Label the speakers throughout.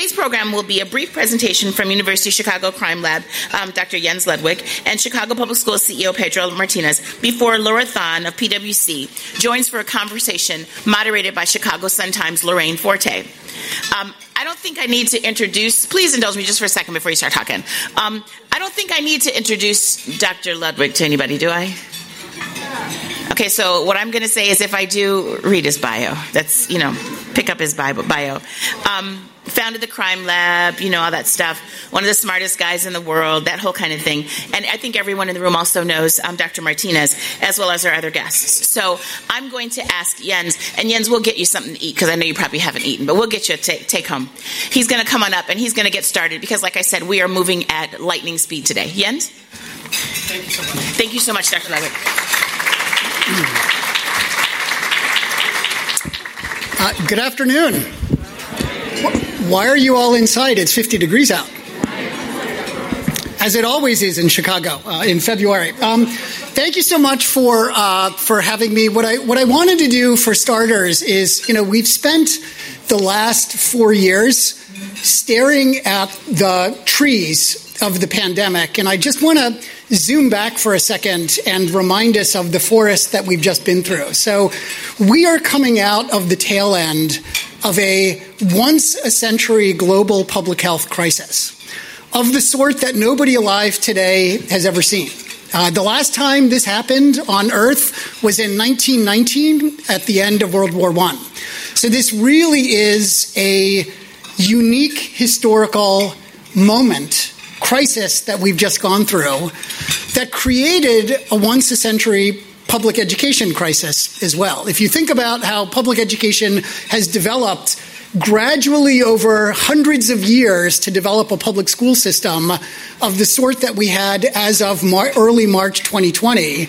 Speaker 1: Today's program will be a brief presentation from University of Chicago Crime Lab, um, Dr. Jens Ludwig, and Chicago Public Schools CEO Pedro Martinez, before Laura Thonn of PwC joins for a conversation moderated by Chicago Sun-Times Lorraine Forte. Um, I don't think I need to introduce, please indulge me just for a second before you start talking. Um, I don't think I need to introduce Dr. Ludwig to anybody, do I? Okay, so what I'm going to say is if I do, read his bio. That's, you know, pick up his bio. Um, founded the crime lab, you know, all that stuff. One of the smartest guys in the world, that whole kind of thing. And I think everyone in the room also knows um, Dr. Martinez, as well as our other guests. So I'm going to ask Jens, and Jens, we'll get you something to eat because I know you probably haven't eaten, but we'll get you a t- take home. He's going to come on up and he's going to get started because, like I said, we are moving at lightning speed today. Jens?
Speaker 2: Thank you so much.
Speaker 1: Thank you so much, Dr. Ludwig.
Speaker 2: Uh, good afternoon. Why are you all inside? It's 50 degrees out. As it always is in Chicago uh, in February. Um, thank you so much for uh, for having me. What I what I wanted to do for starters is, you know, we've spent the last four years staring at the trees of the pandemic. And I just want to zoom back for a second and remind us of the forest that we've just been through. So, we are coming out of the tail end of a once a century global public health crisis of the sort that nobody alive today has ever seen. Uh, the last time this happened on Earth was in 1919 at the end of World War I. So, this really is a unique historical moment crisis that we've just gone through that created a once a century public education crisis as well. If you think about how public education has developed gradually over hundreds of years to develop a public school system of the sort that we had as of Mar- early March 2020.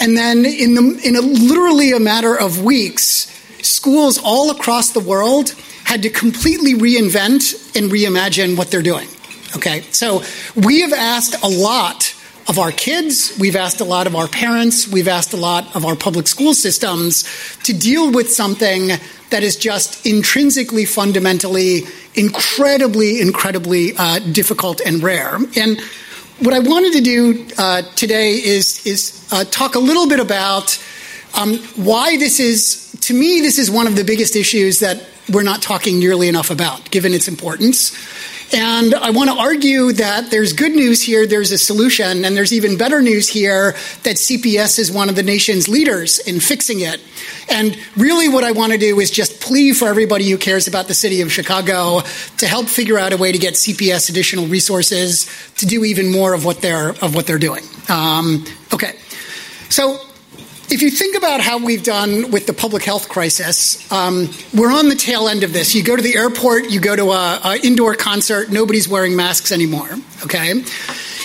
Speaker 2: And then in, the, in a, literally a matter of weeks, schools all across the world had to completely reinvent and reimagine what they're doing. Okay, so we have asked a lot of our kids, we've asked a lot of our parents, we've asked a lot of our public school systems to deal with something that is just intrinsically, fundamentally, incredibly, incredibly uh, difficult and rare. And what I wanted to do uh, today is, is uh, talk a little bit about um, why this is, to me, this is one of the biggest issues that we're not talking nearly enough about, given its importance. And I want to argue that there's good news here, there's a solution, and there's even better news here that CPS is one of the nation's leaders in fixing it. And really, what I want to do is just plea for everybody who cares about the city of Chicago to help figure out a way to get CPS additional resources to do even more of what they're of what they're doing. Um, okay, so if you think about how we've done with the public health crisis, um, we're on the tail end of this. You go to the airport, you go to an indoor concert, nobody's wearing masks anymore. Okay?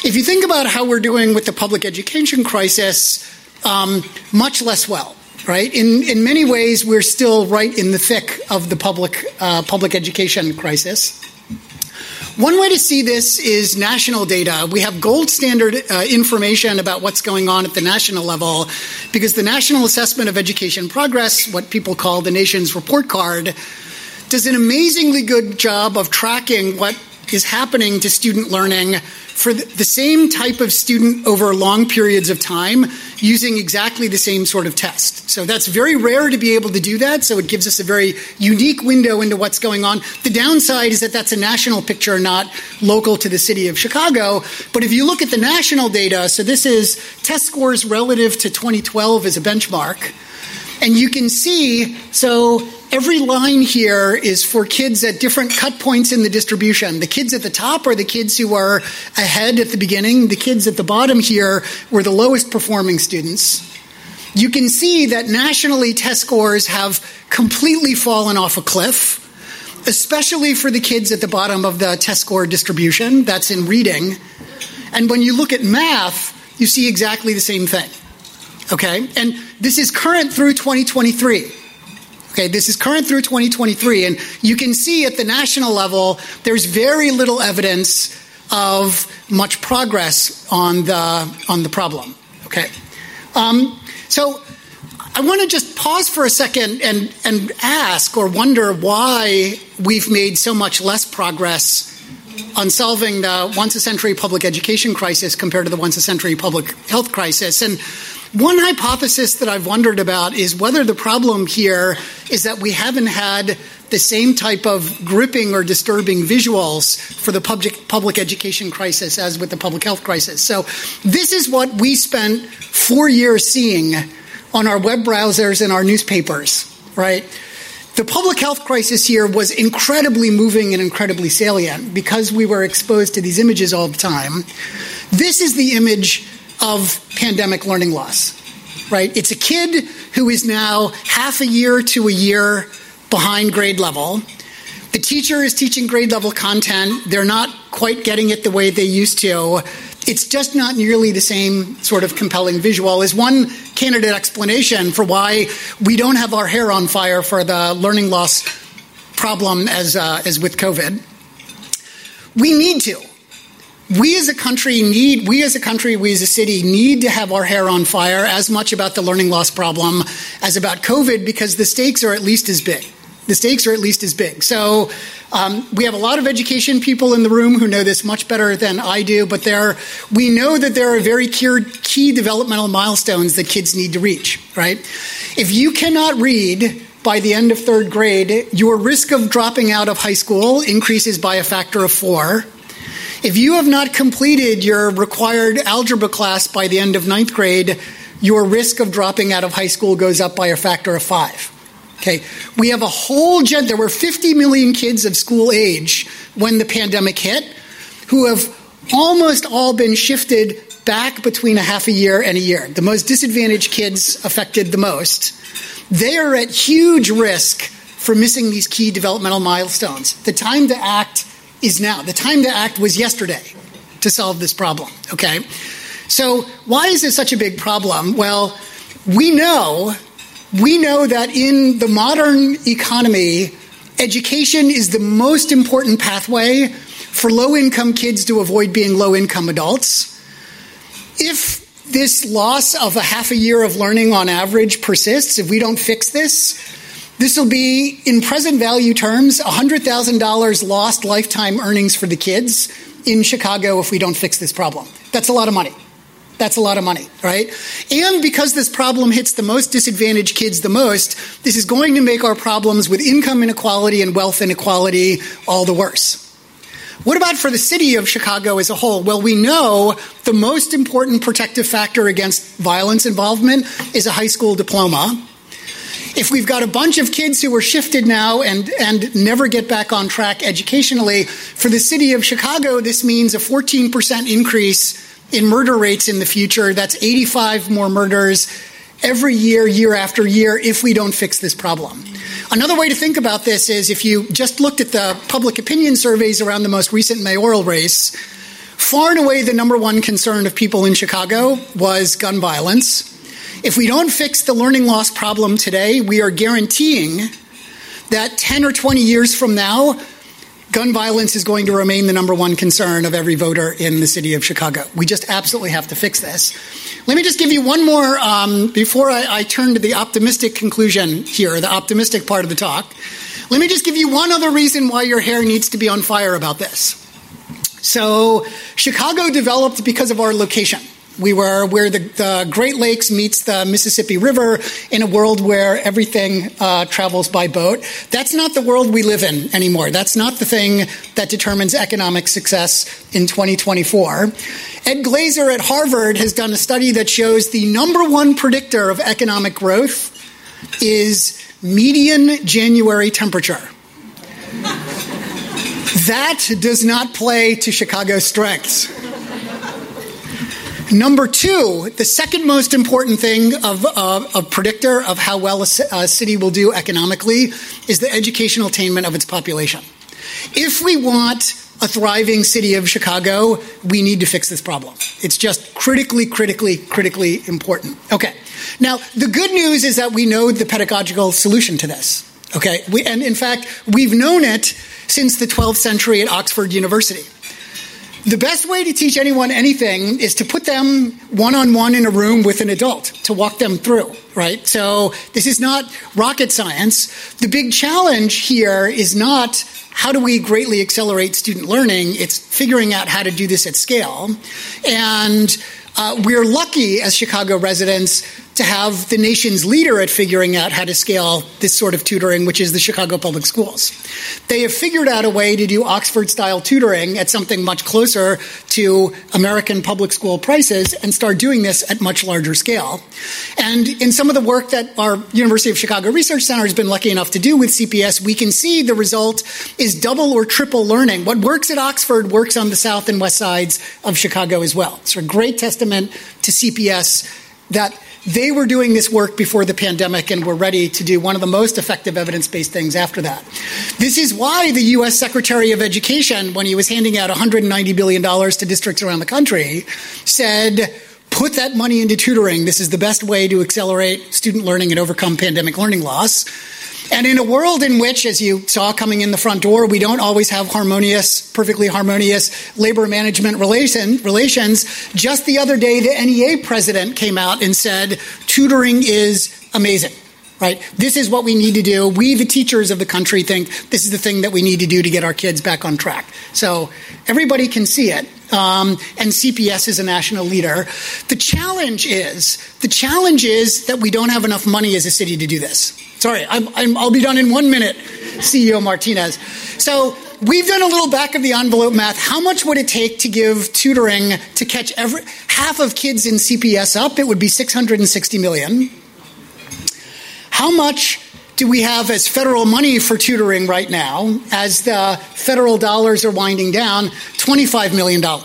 Speaker 2: If you think about how we're doing with the public education crisis, um, much less well. Right. In in many ways, we're still right in the thick of the public uh, public education crisis. One way to see this is national data. We have gold standard uh, information about what's going on at the national level because the National Assessment of Education Progress, what people call the nation's report card, does an amazingly good job of tracking what is happening to student learning for the same type of student over long periods of time using exactly the same sort of test. So that's very rare to be able to do that. So it gives us a very unique window into what's going on. The downside is that that's a national picture, not local to the city of Chicago. But if you look at the national data, so this is test scores relative to 2012 as a benchmark. And you can see, so every line here is for kids at different cut points in the distribution. The kids at the top are the kids who are ahead at the beginning. The kids at the bottom here were the lowest performing students. You can see that nationally test scores have completely fallen off a cliff, especially for the kids at the bottom of the test score distribution. That's in reading. And when you look at math, you see exactly the same thing. Okay? And this is current through 2023. Okay, this is current through 2023, and you can see at the national level there's very little evidence of much progress on the on the problem. Okay, um, so I want to just pause for a second and, and ask or wonder why we've made so much less progress on solving the once a century public education crisis compared to the once a century public health crisis. And one hypothesis that I've wondered about is whether the problem here is that we haven't had the same type of gripping or disturbing visuals for the public public education crisis as with the public health crisis. So this is what we spent 4 years seeing on our web browsers and our newspapers, right? The public health crisis here was incredibly moving and incredibly salient because we were exposed to these images all the time. This is the image of pandemic learning loss, right? It's a kid who is now half a year to a year behind grade level. The teacher is teaching grade level content. They're not quite getting it the way they used to. It's just not nearly the same sort of compelling visual is one candidate explanation for why we don't have our hair on fire for the learning loss problem as, uh, as with COVID. We need to we as a country need, we as a country, we as a city need to have our hair on fire as much about the learning loss problem as about COVID because the stakes are at least as big. The stakes are at least as big. So um, we have a lot of education people in the room who know this much better than I do, but there, we know that there are very key developmental milestones that kids need to reach, right? If you cannot read by the end of third grade, your risk of dropping out of high school increases by a factor of four if you have not completed your required algebra class by the end of ninth grade, your risk of dropping out of high school goes up by a factor of five. Okay, we have a whole gen. There were 50 million kids of school age when the pandemic hit, who have almost all been shifted back between a half a year and a year. The most disadvantaged kids affected the most. They are at huge risk for missing these key developmental milestones. The time to act is now. The time to act was yesterday to solve this problem, okay? So, why is this such a big problem? Well, we know we know that in the modern economy, education is the most important pathway for low income kids to avoid being low income adults. If this loss of a half a year of learning on average persists, if we don't fix this, this will be, in present value terms, $100,000 lost lifetime earnings for the kids in Chicago if we don't fix this problem. That's a lot of money. That's a lot of money, right? And because this problem hits the most disadvantaged kids the most, this is going to make our problems with income inequality and wealth inequality all the worse. What about for the city of Chicago as a whole? Well, we know the most important protective factor against violence involvement is a high school diploma if we've got a bunch of kids who are shifted now and, and never get back on track educationally, for the city of Chicago, this means a 14% increase in murder rates in the future. That's 85 more murders every year, year after year, if we don't fix this problem. Another way to think about this is if you just looked at the public opinion surveys around the most recent mayoral race, far and away the number one concern of people in Chicago was gun violence. If we don't fix the learning loss problem today, we are guaranteeing that 10 or 20 years from now, gun violence is going to remain the number one concern of every voter in the city of Chicago. We just absolutely have to fix this. Let me just give you one more um, before I, I turn to the optimistic conclusion here, the optimistic part of the talk. Let me just give you one other reason why your hair needs to be on fire about this. So, Chicago developed because of our location. We were where the, the, Great Lakes meets the Mississippi River in a world where everything uh, travels by boat. That's not the world we live in anymore. That's not the thing that determines economic success in 2024. Ed Glaeser at Harvard has done a study that shows the number one predictor of economic growth is median January temperature. that does not play to Chicago's strengths. Number two, the second most important thing of uh, a predictor of how well a, city will do economically is the educational attainment of its population. If we want a thriving city of Chicago, we need to fix this problem. It's just critically, critically, critically important. Okay. Now, the good news is that we know the pedagogical solution to this. Okay. We, and in fact, we've known it since the 12th century at Oxford University. The best way to teach anyone anything is to put them one on one in a room with an adult to walk them through, right? So this is not rocket science. The big challenge here is not how do we greatly accelerate student learning? It's figuring out how to do this at scale. And uh, we're lucky as Chicago residents to have the nation's leader at figuring out how to scale this sort of tutoring, which is the Chicago Public Schools. They have figured out a way to do Oxford style tutoring at something much closer to American public school prices and start doing this at much larger scale. And in some of the work that our University of Chicago Research Center has been lucky enough to do with CPS, we can see the result is double or triple learning. What works at Oxford works on the south and west sides of Chicago as well. It's a great testament to CPS that they were doing this work before the pandemic and were ready to do one of the most effective evidence based things after that. This is why the U.S. Secretary of Education, when he was handing out $190 billion to districts around the country, said, put that money into tutoring. This is the best way to accelerate student learning and overcome pandemic learning loss. And in a world in which, as you saw coming in the front door, we don't always have harmonious, perfectly harmonious labor management relation, relations, just the other day, the NEA president came out and said tutoring is amazing. Right? This is what we need to do. We, the teachers of the country, think this is the thing that we need to do to get our kids back on track. So everybody can see it. Um, and CPS is a national leader. The challenge is the challenge is that we don't have enough money as a city to do this. Sorry, i will be done in one minute, CEO Martinez. So we've done a little back of the envelope math. How much would it take to give tutoring to catch every half of kids in CPS up? It would be 660 million. How much do we have as federal money for tutoring right now as the federal dollars are winding down? $25 million. All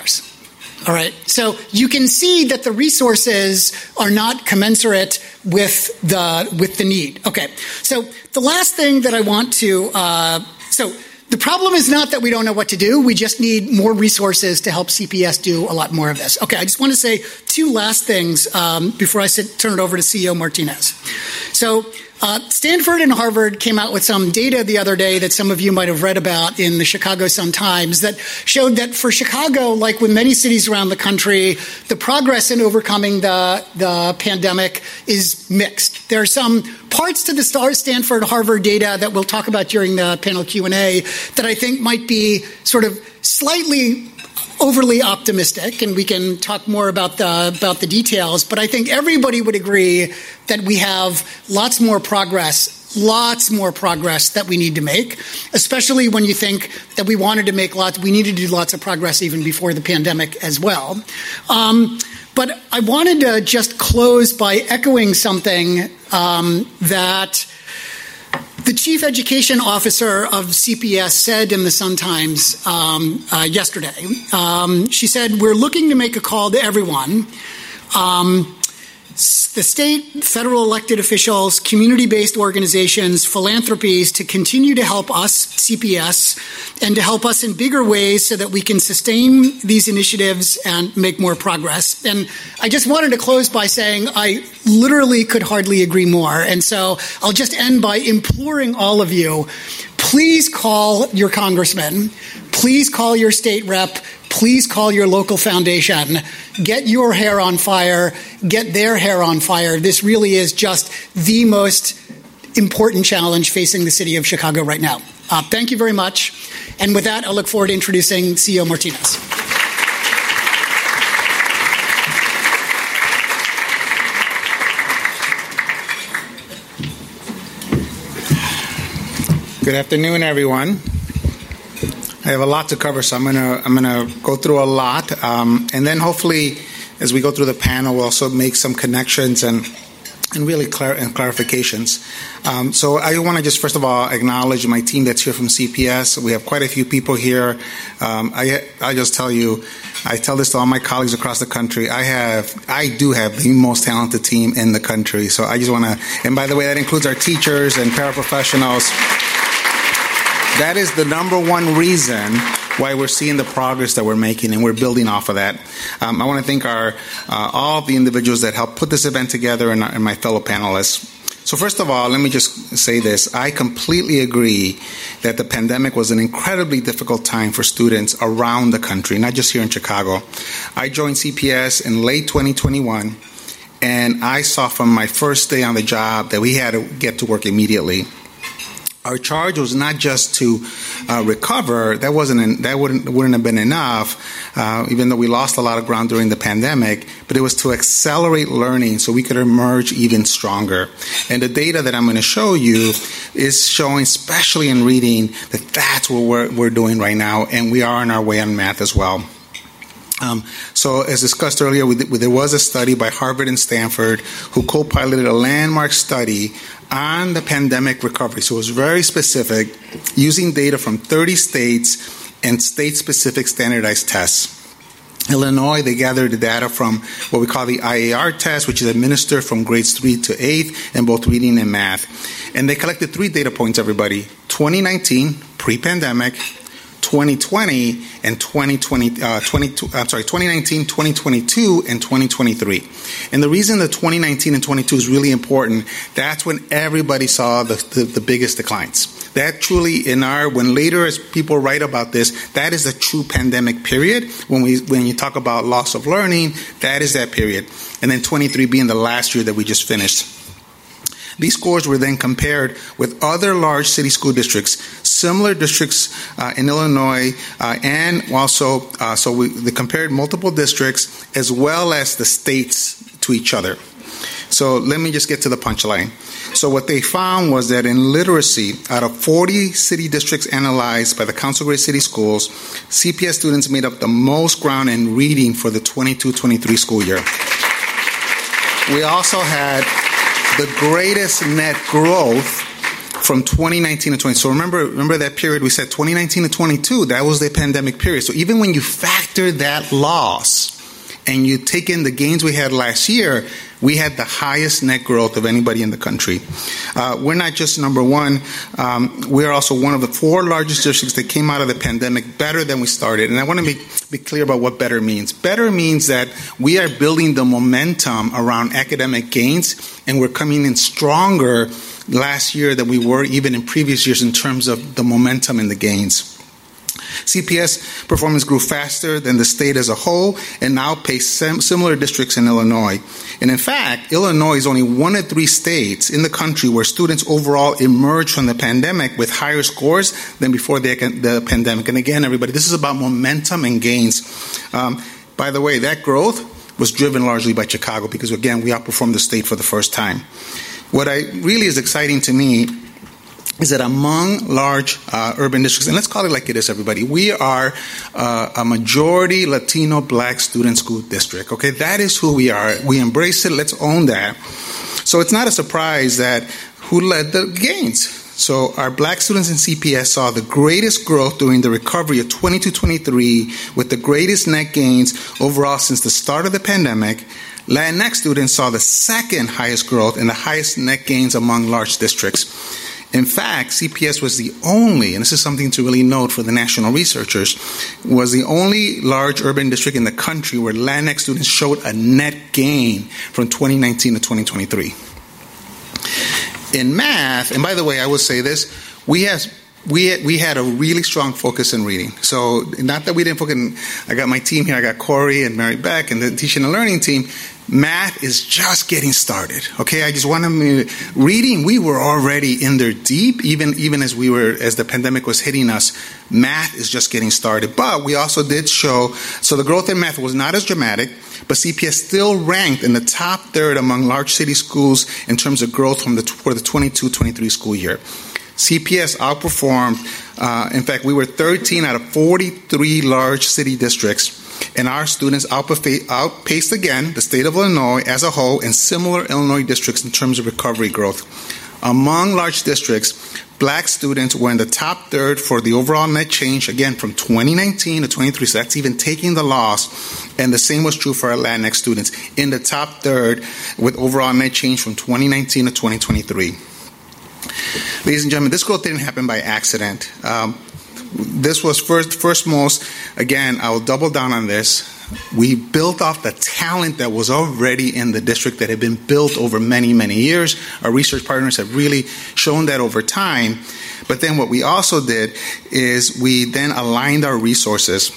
Speaker 2: right. So you can see that the resources are not commensurate with the with the need. Okay. So the last thing that I want to uh, so the problem is not that we don't know what to do. We just need more resources to help CPS do a lot more of this. Okay, I just want to say two last things um, before I sit, turn it over to CEO Martinez. So uh, Stanford and Harvard came out with some data the other day that some of you might have read about in the Chicago Sun Times that showed that for Chicago, like with many cities around the country, the progress in overcoming the, the pandemic is mixed. There are some parts to the Stanford Harvard data that we'll talk about during the panel Q&A that I think might be sort of slightly overly optimistic, and we can talk more about the about the details. But I think everybody would agree that we have lots more progress, lots more progress that we need to make. Especially when you think that we wanted to make lots, we needed to do lots of progress even before the pandemic as well. Um, but I wanted to just close by echoing something um, that the chief education officer of CPS said in the Sun Times um, uh, yesterday. Um, she said, We're looking to make a call to everyone. Um, the state, federal elected officials, community based organizations, philanthropies to continue to help us, CPS, and to help us in bigger ways so that we can sustain these initiatives and make more progress. And I just wanted to close by saying I literally could hardly agree more. And so I'll just end by imploring all of you please call your congressman, please call your state rep, please call your local foundation. Get your hair on fire, get their hair on fire. This really is just the most important challenge facing the city of Chicago right now. Uh, thank you very much. And with that, I look forward to introducing CEO Martinez.
Speaker 3: Good afternoon, everyone. I have a lot to cover, so I'm gonna I'm gonna go through a lot, um, and then hopefully, as we go through the panel, we'll also make some connections and and really clar- and clarifications. Um, so I want to just first of all acknowledge my team that's here from CPS. We have quite a few people here. Um, I I just tell you, I tell this to all my colleagues across the country. I have I do have the most talented team in the country. So I just want to, and by the way, that includes our teachers and paraprofessionals. That is the number one reason why we're seeing the progress that we're making, and we're building off of that. Um, I want to thank our uh, all the individuals that helped put this event together and, and my fellow panelists. So, first of all, let me just say this. I completely agree that the pandemic was an incredibly difficult time for students around the country, not just here in Chicago. I joined CPS in late 2021, and I saw from my first day on the job that we had to get to work immediately our charge was not just to uh, recover. That wasn't that wouldn't wouldn't have been enough, uh, even though we lost a lot of ground during the pandemic. But it was to accelerate learning so we could emerge even stronger. And the data that I'm going to show you is showing, especially in reading, that that's what we're we're doing right now, and we are on our way on math as well. Um, so, as discussed earlier, we, there was a study by Harvard and Stanford who co piloted a landmark study on the pandemic recovery. So, it was very specific, using data from 30 states and state specific standardized tests. Illinois, they gathered the data from what we call the IAR test, which is administered from grades 3 to 8 in both reading and math. And they collected three data points, everybody 2019, pre pandemic, 2020 and 2020, uh, 20, I'm sorry, 2019, 2022, and 2023. And the reason the 2019 and 22 is really important, that's when everybody saw the, the, the biggest declines. That truly, in our, when later as people write about this, that is a true pandemic period. When we, when you talk about loss of learning, that is that period. And then 23 being the last year that we just finished. These scores were then compared with other large city school districts, similar districts uh, in Illinois, uh, and also, uh, so we compared multiple districts as well as the states to each other. So let me just get to the punchline. So what they found was that in literacy, out of 40 city districts analyzed by the Council Great City Schools, CPS students made up the most ground in reading for the 22-23 school year. We also had the greatest net growth from 2019 to 20. So remember, remember that period we said 2019 to 22. That was the pandemic period. So even when you factor that loss and you take in the gains we had last year, we had the highest net growth of anybody in the country. Uh, we're not just number one, um, we're also one of the four largest districts that came out of the pandemic better than we started. And I want to be, be clear about what better means. Better means that we are building the momentum around academic gains, and we're coming in stronger last year than we were even in previous years in terms of the momentum and the gains. CPS performance grew faster than the state as a whole and now outpaced similar districts in Illinois. And in fact, Illinois is only one of three states in the country where students overall emerge from the pandemic with higher scores than before the, the pandemic. And again, everybody, this is about momentum and gains. Um, by the way, that growth was driven largely by Chicago because, again, we outperformed the state for the first time. What I really is exciting to me is that among large uh, urban districts, and let's call it like it is, everybody, we are uh, a majority Latino black student school district. Okay, that is who we are. We embrace it, let's own that. So it's not a surprise that who led the gains. So our black students in CPS saw the greatest growth during the recovery of 2223 with the greatest net gains overall since the start of the pandemic. Latinx students saw the second highest growth and the highest net gains among large districts. In fact, CPS was the only, and this is something to really note for the national researchers, was the only large urban district in the country where Latinx students showed a net gain from 2019 to 2023. In math, and by the way, I will say this, we have we had, we had a really strong focus in reading. So not that we didn't focus. In, I got my team here. I got Corey and Mary Beck and the teaching and learning team math is just getting started. Okay, I just want to reading. We were already in there deep, even even as we were as the pandemic was hitting us. Math is just getting started, but we also did show. So the growth in math was not as dramatic, but CPS still ranked in the top third among large city schools in terms of growth from the for the 22-23 school year. CPS outperformed. Uh, in fact, we were 13 out of 43 large city districts and our students outpaced again the state of Illinois as a whole and similar Illinois districts in terms of recovery growth. Among large districts, black students were in the top third for the overall net change, again from 2019 to 23, so that's even taking the loss. And the same was true for Latinx students in the top third with overall net change from 2019 to 2023. Ladies and gentlemen, this growth didn't happen by accident. Um, this was first, first most, again, I will double down on this. We built off the talent that was already in the district that had been built over many, many years. Our research partners have really shown that over time. But then what we also did is we then aligned our resources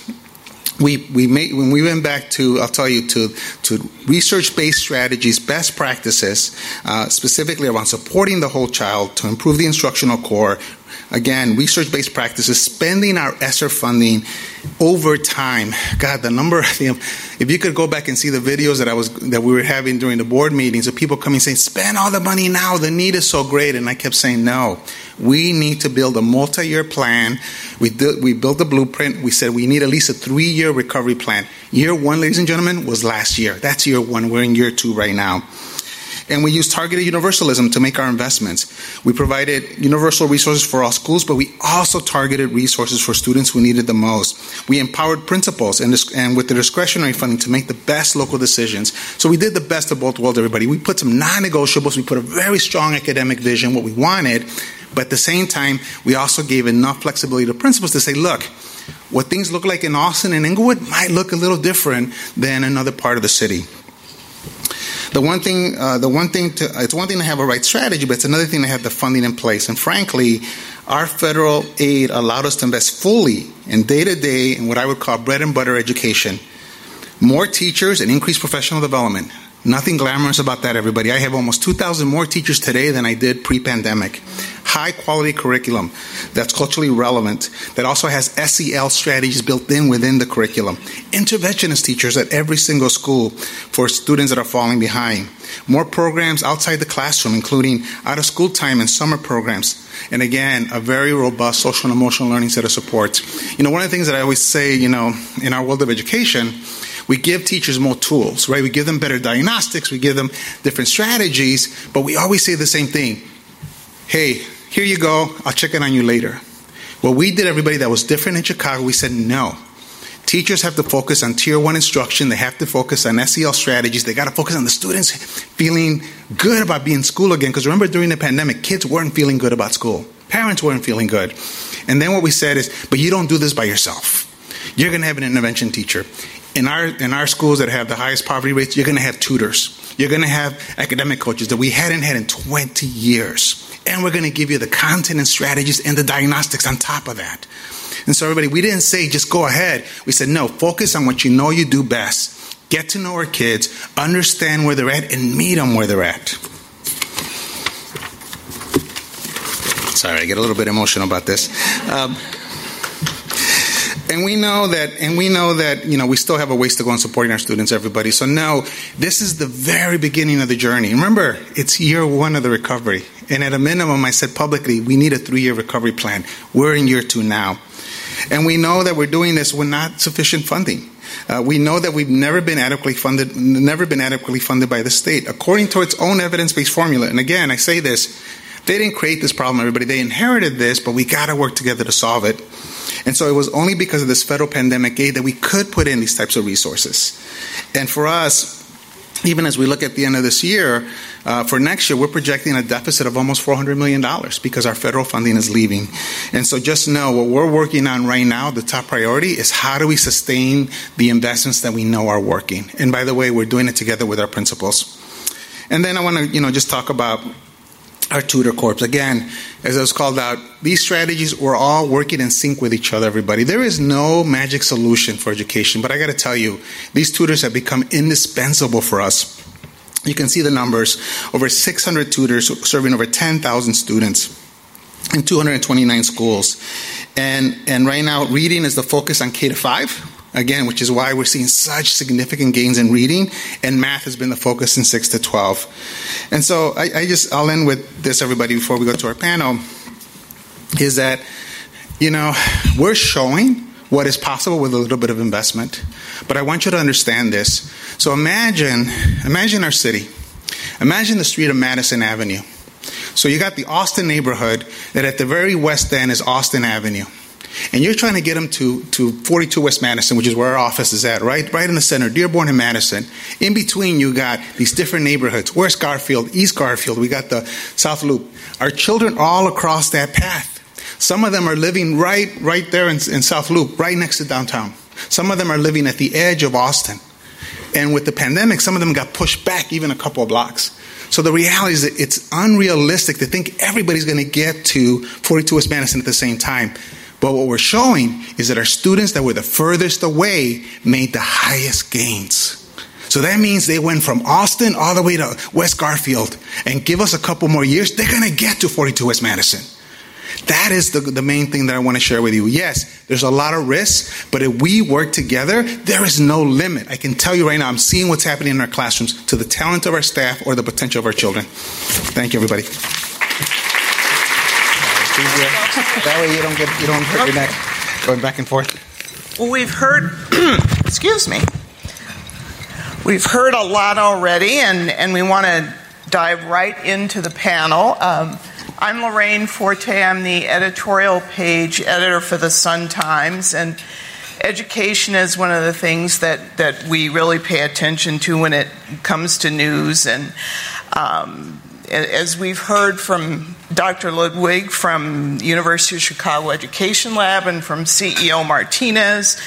Speaker 3: we, we made, when we went back to, I'll tell you, to, to research based strategies, best practices, uh, specifically around supporting the whole child to improve the instructional core. Again, research based practices, spending our ESSER funding over time. God, the number, you know, if you could go back and see the videos that I was, that we were having during the board meetings of people coming saying, spend all the money now, the need is so great. And I kept saying, no, we need to build a multi year plan. We, did, we built a blueprint. We said we need at least a three year recovery plan. Year one, ladies and gentlemen, was last year. That's year one. We're in year two right now. And we used targeted universalism to make our investments. We provided universal resources for all schools, but we also targeted resources for students who needed the most. We empowered principals and, and with the discretionary funding to make the best local decisions. So we did the best of both worlds, everybody. We put some non negotiables, we put a very strong academic vision, what we wanted, but at the same time, we also gave enough flexibility to principals to say, look, what things look like in Austin and Englewood might look a little different than another part of the city. The one thing, uh, the one thing to, it's one thing to have a right strategy, but it's another thing to have the funding in place. And frankly, our federal aid allowed us to invest fully in day to day in what I would call bread and butter education. More teachers and increased professional development. Nothing glamorous about that, everybody. I have almost 2,000 more teachers today than I did pre pandemic. High quality curriculum that's culturally relevant, that also has SEL strategies built in within the curriculum. Interventionist teachers at every single school for students that are falling behind. More programs outside the classroom, including out of school time and summer programs. And again, a very robust social and emotional learning set of supports. You know, one of the things that I always say, you know, in our world of education, we give teachers more tools, right? We give them better diagnostics, we give them different strategies, but we always say the same thing. Hey, here you go, I'll check in on you later. What we did, everybody that was different in Chicago, we said no. Teachers have to focus on tier one instruction. They have to focus on SEL strategies. They got to focus on the students feeling good about being in school again. Because remember, during the pandemic, kids weren't feeling good about school. Parents weren't feeling good. And then what we said is, but you don't do this by yourself. You're going to have an intervention teacher in our in our schools that have the highest poverty rates, you're going to have tutors. You're going to have academic coaches that we hadn't had in 20 years. And we're going to give you the content and strategies and the diagnostics on top of that. And so, everybody, we didn't say just go ahead. We said, no, focus on what you know you do best. Get to know our kids, understand where they're at, and meet them where they're at. Sorry, I get a little bit emotional about this. Um, and we know that and we know that you know we still have a ways to go in supporting our students everybody. So no this is the very beginning of the journey. Remember it's year one of the recovery. And at a minimum i said publicly we need a three-year recovery plan. We're in year two now. And we know that we're doing this with not sufficient funding. Uh, we know that we've never been adequately funded never been adequately funded by the state. According to its own evidence-based formula and again i say this they didn't create this problem everybody. They inherited this but we got to work together to solve it and so it was only because of this federal pandemic aid that we could put in these types of resources. And for us, even as we look at the end of this year, uh, for next year, we're projecting a deficit of almost $400 million because our federal funding is leaving. And so just know what we're working on right now, the top priority is how do we sustain the investments that we know are working. And by the way, we're doing it together with our principals. And then I want to, you know, just talk about our tutor corps. Again, as I was called out, these strategies were all working in sync with each other, everybody. There is no magic solution for education, but I got to tell you, these tutors have become indispensable for us. You can see the numbers over 600 tutors serving over 10,000 students in 229 schools. And, and right now, reading is the focus on K to 5 again, which is why we're seeing such significant gains in reading, and math has been the focus in 6 to 12. And so I, I just, I'll end with this, everybody, before we go to our panel, is that, you know, we're showing what is possible with a little bit of investment. But I want you to understand this. So imagine, imagine our city. Imagine the street of Madison Avenue. So you got the Austin neighborhood that at the very west end is Austin Avenue and you're trying to get them to, to 42 West Madison, which is where our office is at, right? Right in the center, Dearborn and Madison. In between, you got these different neighborhoods. Where's Garfield? East Garfield. We got the South Loop. Our children are all across that path. Some of them are living right, right there in, in South Loop, right next to downtown. Some of them are living at the edge of Austin. And with the pandemic, some of them got pushed back even a couple of blocks. So the reality is that it's unrealistic to think everybody's going to get to 42 West Madison at the same time. But what we're showing is that our students that were the furthest away made the highest gains. So that means they went from Austin all the way to West Garfield and give us a couple more years, they're going to get to 42 West Madison. That is the, the main thing that I want to share with you. Yes, there's a lot of risks, but if we work together, there is no limit. I can tell you right now, I'm seeing what's happening in our classrooms to the talent of our staff or the potential of our children. Thank you, everybody. That way you don't get you don't hurt your neck going back and forth.
Speaker 4: Well, we've heard, excuse me, we've heard a lot already, and, and we want to dive right into the panel. Um, I'm Lorraine Forte. I'm the editorial page editor for the Sun Times, and education is one of the things that, that we really pay attention to when it comes to news. And um, as we've heard from Dr. Ludwig from University of Chicago Education Lab and from CEO Martinez,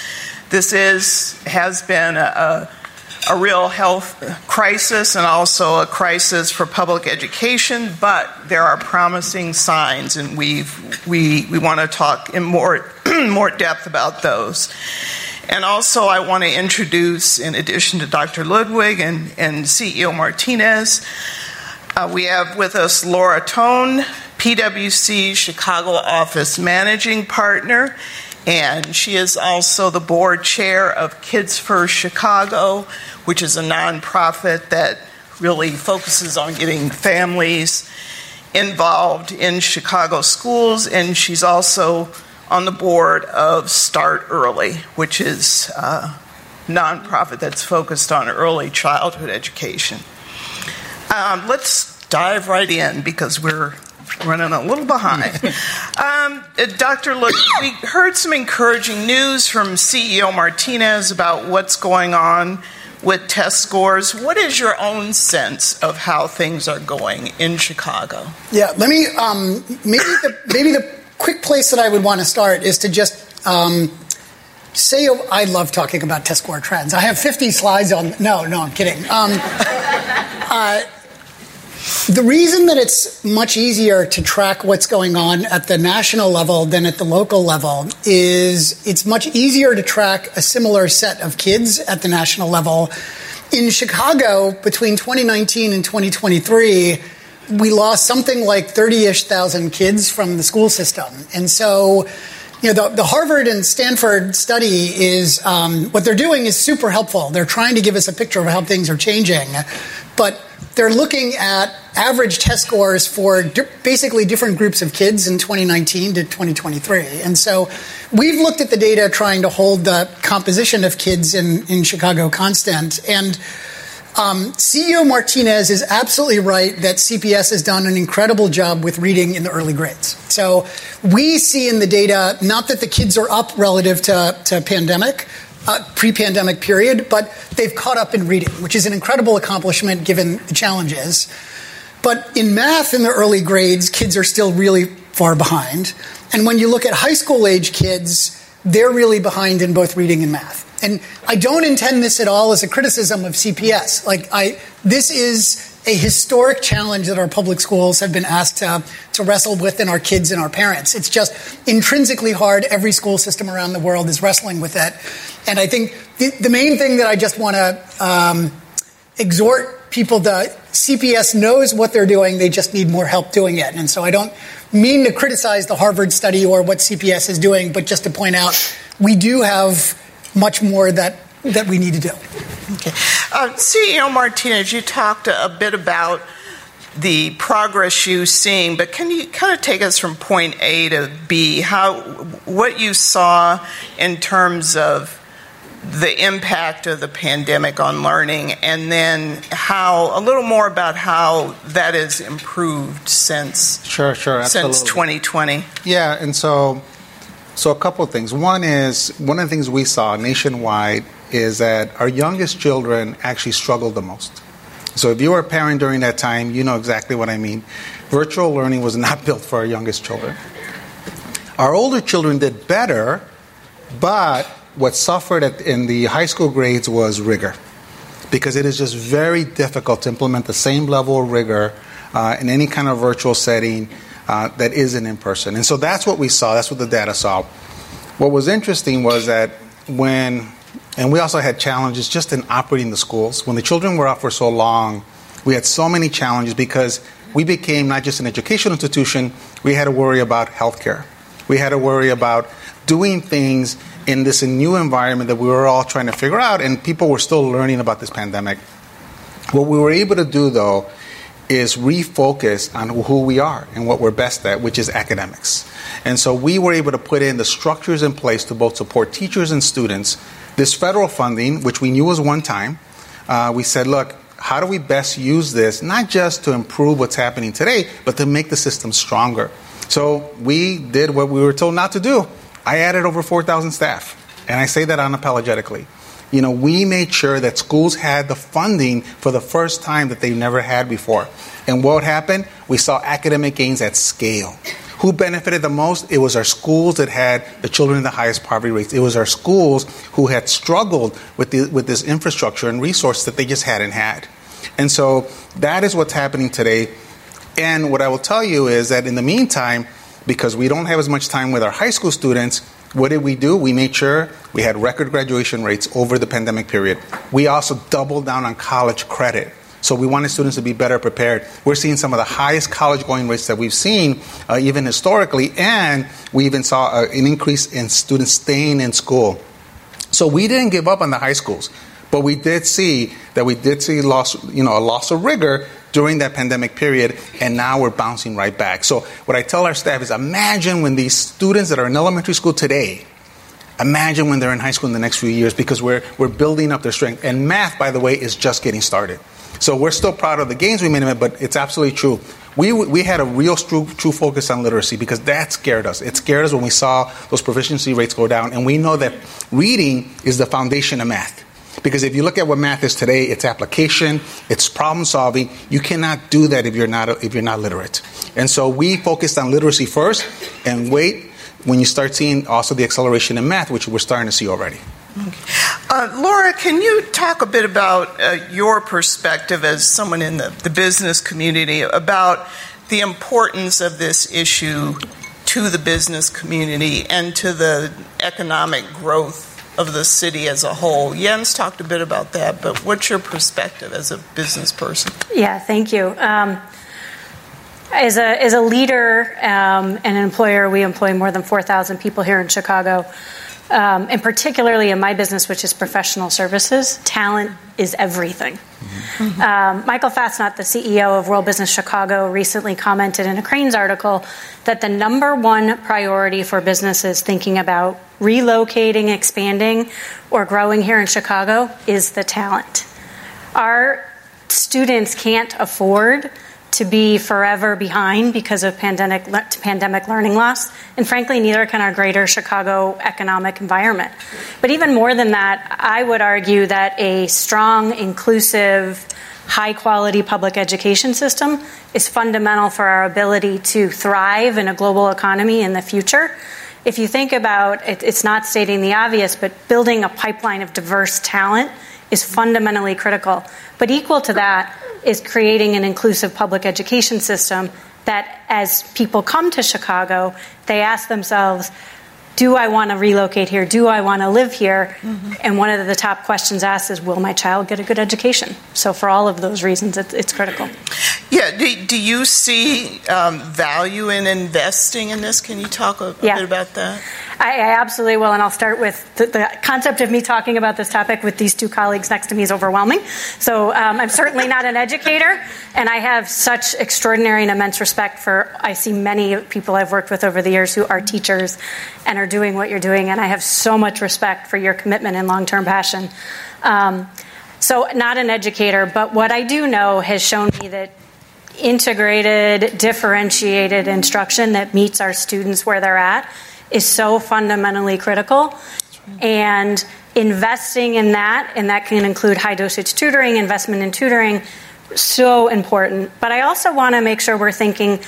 Speaker 4: this is has been a, a, real health crisis and also a crisis for public education. But there are promising signs, and we've we we want to talk in more more depth about those. And also, I want to introduce, in addition to Dr. Ludwig and, and CEO Martinez, uh, we have with us Laura Thonn, PwC Chicago office managing partner, and she is also the board chair of Kids First Chicago, which is a nonprofit that really focuses on getting families involved in Chicago schools, and she's also on the board of Start Early, which is a nonprofit that's focused on early childhood education. Um, let's dive right in because we're running a little behind. um, uh, Dr. Look, we heard some encouraging news from CEO Martinez about what's going on with test scores. What is your own sense of how things are going in Chicago?
Speaker 2: Yeah, let me um, maybe the maybe the quick place that I would want to start is to just um, say oh, I love talking about test score trends. I have 50 slides on. No, no, I'm kidding. Um, uh, the reason that it's much easier to track what's going on at the national level than at the local level is it's much easier to track a similar set of kids at the national level. In Chicago, between 2019 and 2023, we lost something like 30 ish thousand kids from the school system. And so, you know, the, the Harvard and Stanford study is um, what they're doing is super helpful. They're trying to give us a picture of how things are changing. But they're looking at average test scores for di- basically different groups of kids in 2019 to 2023. And so we've looked at the data trying to hold the composition of kids in, in Chicago constant. And um, CEO Martinez is absolutely right that CPS has done an incredible job with reading in the early grades. So we see in the data not that the kids are up relative to, to pandemic, uh, pre-pandemic period, but they've caught up in reading, which is an incredible accomplishment given the challenges. But in math in the early grades, kids are still really far behind. And when you look at high school age kids, they're really behind in both reading and math. And I don't intend this at all as a criticism of CPS. Like I, this is a historic challenge that our public schools have been asked to, to wrestle with and our kids and our parents. It's just intrinsically hard. Every school system around the world is wrestling with it. And I think the, the main thing that I just want to um, exhort people to CPS knows what they're doing, they just need more help doing it. And so I don't mean to criticize the Harvard study or what CPS is doing, but just to point out we do have much more that, that we need to do.
Speaker 4: Okay. Uh, CEO Martinez, you talked a bit about the progress you're seeing, but can you kind of take us from point A to B? How what you saw in terms of the impact of the pandemic on learning, and then how a little more about how that has improved since
Speaker 3: sure, sure,
Speaker 4: since 2020.
Speaker 3: Yeah, and so so a couple of things. One is one of the things we saw nationwide is that our youngest children actually struggled the most. So if you were a parent during that time, you know exactly what I mean. Virtual learning was not built for our youngest children. Our older children did better, but what suffered at, in the high school grades was rigor because it is just very difficult to implement the same level of rigor uh, in any kind of virtual setting uh, that isn't in person. And so that's what we saw, that's what the data saw. What was interesting was that when, and we also had challenges just in operating the schools. When the children were out for so long, we had so many challenges because we became not just an educational institution, we had to worry about healthcare. We had to worry about doing things in this new environment that we were all trying to figure out, and people were still learning about this pandemic. What we were able to do, though, is refocus on who we are and what we're best at, which is academics. And so we were able to put in the structures in place to both support teachers and students. This federal funding, which we knew was one time, uh, we said, look, how do we best use this, not just to improve what's happening today, but to make the system stronger? So we did what we were told not to do. I added over 4,000 staff, and I say that unapologetically. You know, we made sure that schools had the funding for the first time that they've never had before. And what happened? We saw academic gains at scale. Who benefited the most? It was our schools that had the children in the highest poverty rates. It was our schools who had struggled with, the, with this infrastructure and resource that they just hadn't had. And so that is what's happening today. And what I will tell you is that in the meantime, because we don't have as much time with our high school students, what did we do? We made sure we had record graduation rates over the pandemic period. We also doubled down on college credit. So we wanted students to be better prepared. We're seeing some of the highest college going rates that we've seen, uh, even historically, and we even saw uh, an increase in students staying in school. So we didn't give up on the high schools, but we did see that we did see loss, you know, a loss of rigor during that pandemic period, and now we're bouncing right back. So, what I tell our staff is imagine when these students that are in elementary school today, imagine when they're in high school in the next few years because we're, we're building up their strength. And math, by the way, is just getting started. So, we're still proud of the gains we made, but it's absolutely true. We, we had a real true, true focus on literacy because that scared us. It scared us when we saw those proficiency rates go down, and we know that reading is the foundation of math. Because if you look at what math is today, it's application, it's problem solving. You cannot do that if you're not if you're not literate. And so we focused on literacy first, and wait when you start seeing also the acceleration in math, which we're starting to see already.
Speaker 4: Uh, Laura, can you talk a bit about uh, your perspective as someone in the, the business community about the importance of this issue to the business community and to the economic growth of the city as a whole. Jens talked a bit about that, but what's your perspective as a business person?
Speaker 5: Yeah, thank you. Um, as a, as a leader um, and an employer, we employ more than 4,000 people here in Chicago. Um, and particularly in my business, which is professional services, talent is everything. Mm-hmm. Um, Michael Fassnacht, the CEO of World Business Chicago, recently commented in a Crain's article that the number one priority for businesses thinking about relocating, expanding, or growing here in Chicago is the talent. Our students can't afford to be forever behind because of pandemic, pandemic learning loss. And frankly, neither can our greater Chicago economic environment. But even more than that, I would argue that a strong, inclusive, high quality public education system is fundamental for our ability to thrive in a global economy in the future. If you think about it, it's not stating the obvious, but building a pipeline of diverse talent is fundamentally critical. But equal to that is creating an inclusive public education system that as people come to Chicago, they ask themselves, do I want to relocate here? Do I want to live here? Mm-hmm. And one of the top questions asked is, will my child get a good education? So, for all of those reasons, it's, it's critical.
Speaker 4: Yeah. Do, do you see um, value in investing in this? Can you talk a, a yeah. bit about that?
Speaker 5: I, I, absolutely will, and I'll start with the, the, concept of me talking about this topic with these two colleagues next to me is overwhelming. So um, I'm certainly not an educator, and I have such extraordinary and immense respect for. I see many people I've worked with over the years who are teachers and are doing what you're doing, and I have so much respect for your commitment and long-term passion. Um, so, not an educator, but what I do know has shown me that integrated, differentiated instruction that meets our students where they're at is so fundamentally critical. And investing in that, and that can include high dosage tutoring, investment in tutoring, so important. But I also want to make sure we're thinking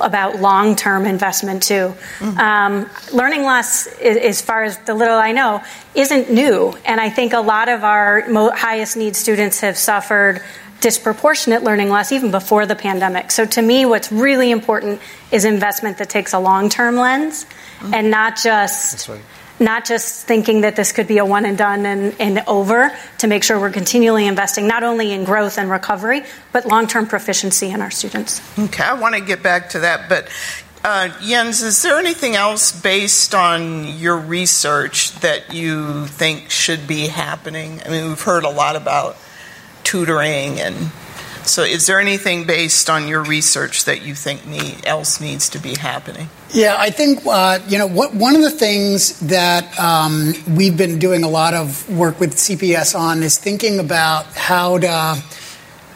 Speaker 5: about long term investment too. Mm-hmm. Um, learning loss, as far as the little I know, isn't new. And I think a lot of our highest need students have suffered disproportionate learning loss even before the pandemic. So to me, what's really important is investment that takes a long term lens mm-hmm. and not just. Right. Not just thinking that this could be a one and done and, and over, to make sure we're continually investing not only in growth and recovery, but long term proficiency in our students.
Speaker 4: Okay, I want to get back to that, but uh, Jens, is there anything else based on your research that you think should be happening? I mean, we've heard a lot about tutoring and so is there anything based on your research that you think need, else needs to be happening?
Speaker 2: Yeah i think uh, you know what, one of the things that um, we've been doing a lot of work with cps on is thinking about how to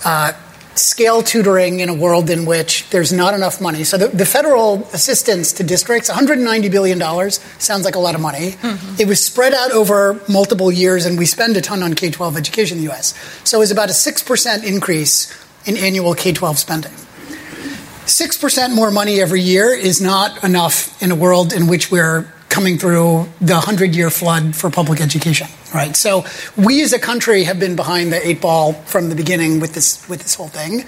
Speaker 2: uh, scale tutoring in a world in which there's not enough money. So the, the federal assistance to districts, $190 billion, sounds like a lot of money. Mm-hmm. It was spread out over multiple years, and we spend a ton on K 12 education in the US. So it was about a 6% increase in annual K 12 spending. 6% more money every year is not enough in a world in which we're coming through the 100 year flood for public education, right? So we as a country have been behind the eight ball from the beginning with this, with this whole thing.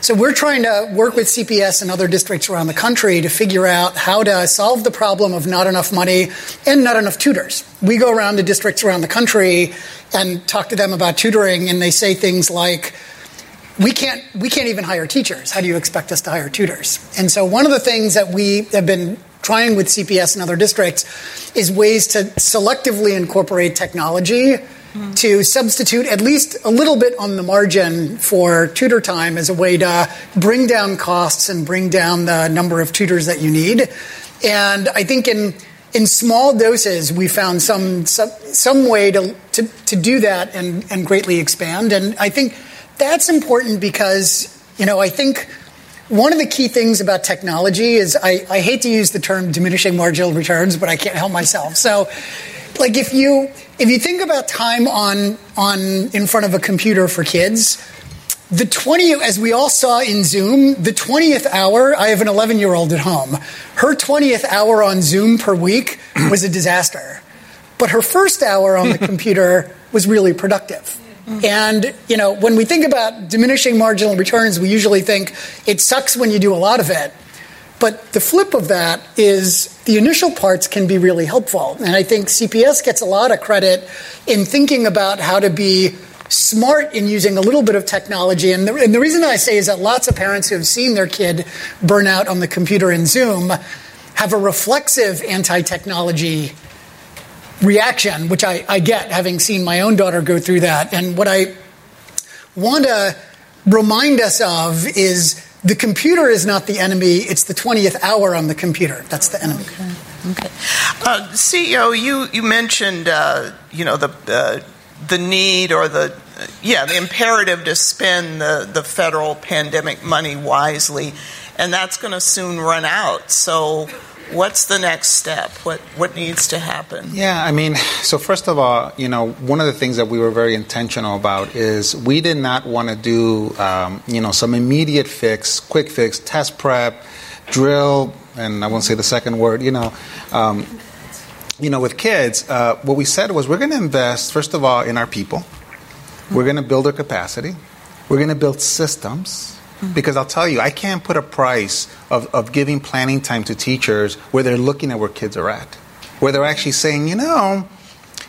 Speaker 2: So we're trying to work with CPS and other districts around the country to figure out how to solve the problem of not enough money and not enough tutors. We go around to districts around the country and talk to them about tutoring and they say things like, we can't we can't even hire teachers. How do you expect us to hire tutors? And so one of the things that we have been trying with CPS and other districts is ways to selectively incorporate technology mm. to substitute at least a little bit on the margin for tutor time as a way to bring down costs and bring down the number of tutors that you need. And I think in in small doses, we found some some, some way to, to, to do that and, and greatly expand. And I think that's important because, you know, I think one of the key things about technology is I, I hate to use the term diminishing marginal returns, but I can't help myself. So, like if you if you think about time on on in front of a computer for kids, the 20 as we all saw in Zoom, the 20th hour, I have an 11-year-old at home. Her 20th hour on Zoom per week was a disaster. But her first hour on the computer was really productive. And, you know, when we think about diminishing marginal returns, we usually think it sucks when you do a lot of it. But the flip of that is the initial parts can be really helpful. And I think CPS gets a lot of credit in thinking about how to be smart in using a little bit of technology. And the, and the reason I say is that lots of parents who have seen their kid burn out on the computer in Zoom have a reflexive anti technology reaction, which I, I get having seen my own daughter go through that. And what I want to remind us of is the computer is not the enemy, it's the 20th hour on the computer. That's the enemy.
Speaker 4: Okay. okay. Uh, CEO, you, you mentioned, uh, you know, the, uh, the need or the, yeah, the imperative to spend the, the federal pandemic money wisely, and that's going to soon run out. So, what's the next step? What what needs to happen?
Speaker 3: Yeah, I mean, so first of all, you know, one of the things that we were very intentional about is we did not want to do, um, you know, some immediate fix, quick fix, test prep, drill, and I won't say the second word, you know. Um, you know, with kids, uh, what we said was we're going to invest, first of all, in our people. We're going to build their capacity. We're going to build systems because I'll tell you, I can't put a price of, of giving planning time to teachers where they're looking at where kids are at, where they're actually saying, you know,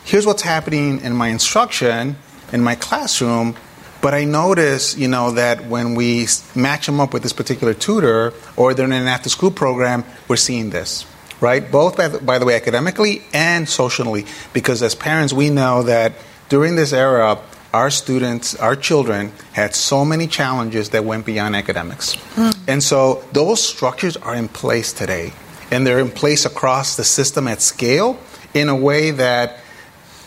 Speaker 3: here's what's happening in my instruction, in my classroom, but I notice, you know, that when we match them up with this particular tutor or they're in an after school program, we're seeing this, right? Both, by the, by the way, academically and socially, because as parents, we know that during this era, our students, our children, had so many challenges that went beyond academics. Mm. And so those structures are in place today. And they're in place across the system at scale in a way that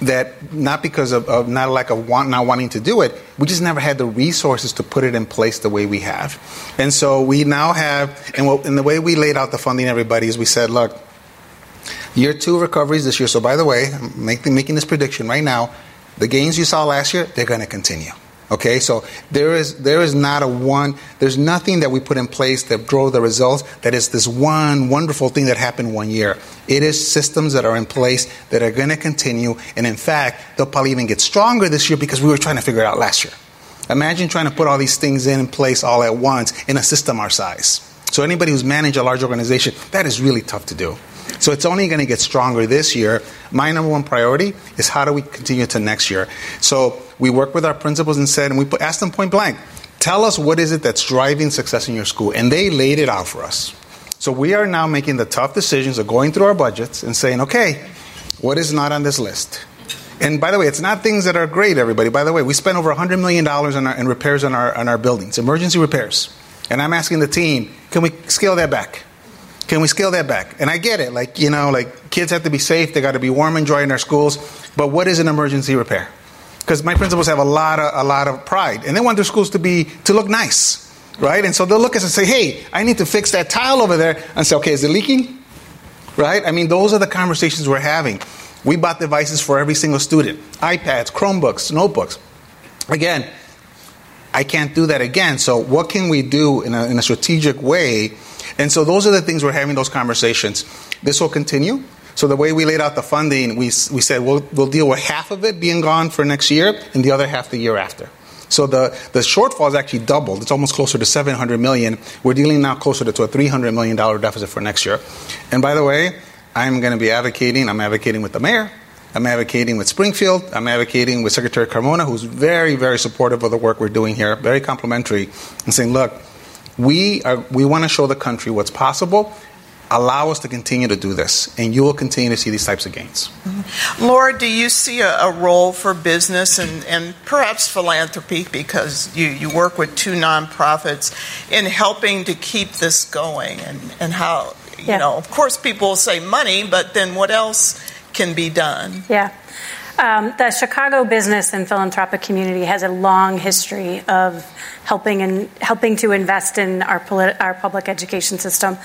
Speaker 3: that not because of, of not like a want not wanting to do it, we just never had the resources to put it in place the way we have. And so we now have, and, what, and the way we laid out the funding, everybody, is we said, look, year two recoveries this year. So by the way, I'm making, making this prediction right now the gains you saw last year, they're going to continue. Okay, so there is there is not a one. There's nothing that we put in place that drove the results. That is this one wonderful thing that happened one year. It is systems that are in place that are going to continue, and in fact, they'll probably even get stronger this year because we were trying to figure it out last year. Imagine trying to put all these things in place all at once in a system our size. So anybody who's managed a large organization, that is really tough to do. So it's only going to get stronger this year. My number one priority is how do we continue to next year. So we worked with our principals and said, and we put, asked them point blank, tell us what is it that's driving success in your school, and they laid it out for us. So we are now making the tough decisions of going through our budgets and saying, okay, what is not on this list? And by the way, it's not things that are great, everybody. By the way, we spent over $100 million in, our, in repairs on our, on our buildings, emergency repairs. And I'm asking the team, can we scale that back? Can we scale that back? And I get it. Like, you know, like kids have to be safe, they got to be warm and dry in their schools. But what is an emergency repair? Because my principals have a lot of a lot of pride and they want their schools to be to look nice. Right? And so they'll look at us and say, Hey, I need to fix that tile over there and say, Okay, is it leaking? Right? I mean, those are the conversations we're having. We bought devices for every single student iPads, Chromebooks, notebooks. Again, I can't do that again. So, what can we do in a, in a strategic way? And so, those are the things we're having those conversations. This will continue. So, the way we laid out the funding, we, we said we'll, we'll deal with half of it being gone for next year and the other half the year after. So the, the shortfall is actually doubled. It's almost closer to 700 million. We're dealing now closer to, to a 300 million dollar deficit for next year. And by the way, I'm going to be advocating. I'm advocating with the mayor. I'm advocating with Springfield. I'm advocating with Secretary Cardona, who's very, very supportive of the work we're doing here, very complimentary, and saying, look, we, are, we want to show the country what's possible. Allow us to continue to do this, and you will continue to see these types of gains.
Speaker 4: Mm-hmm. Laura, do you see a, a role for business and, and, perhaps philanthropy, because you, you work with two nonprofits, in helping to keep this going? And, and how, you yeah. know, of course, people will say money, but then what else can be done?
Speaker 5: Yeah. Um, the Chicago business and philanthropic community has a long history of helping and helping to invest in our polit- our public education system.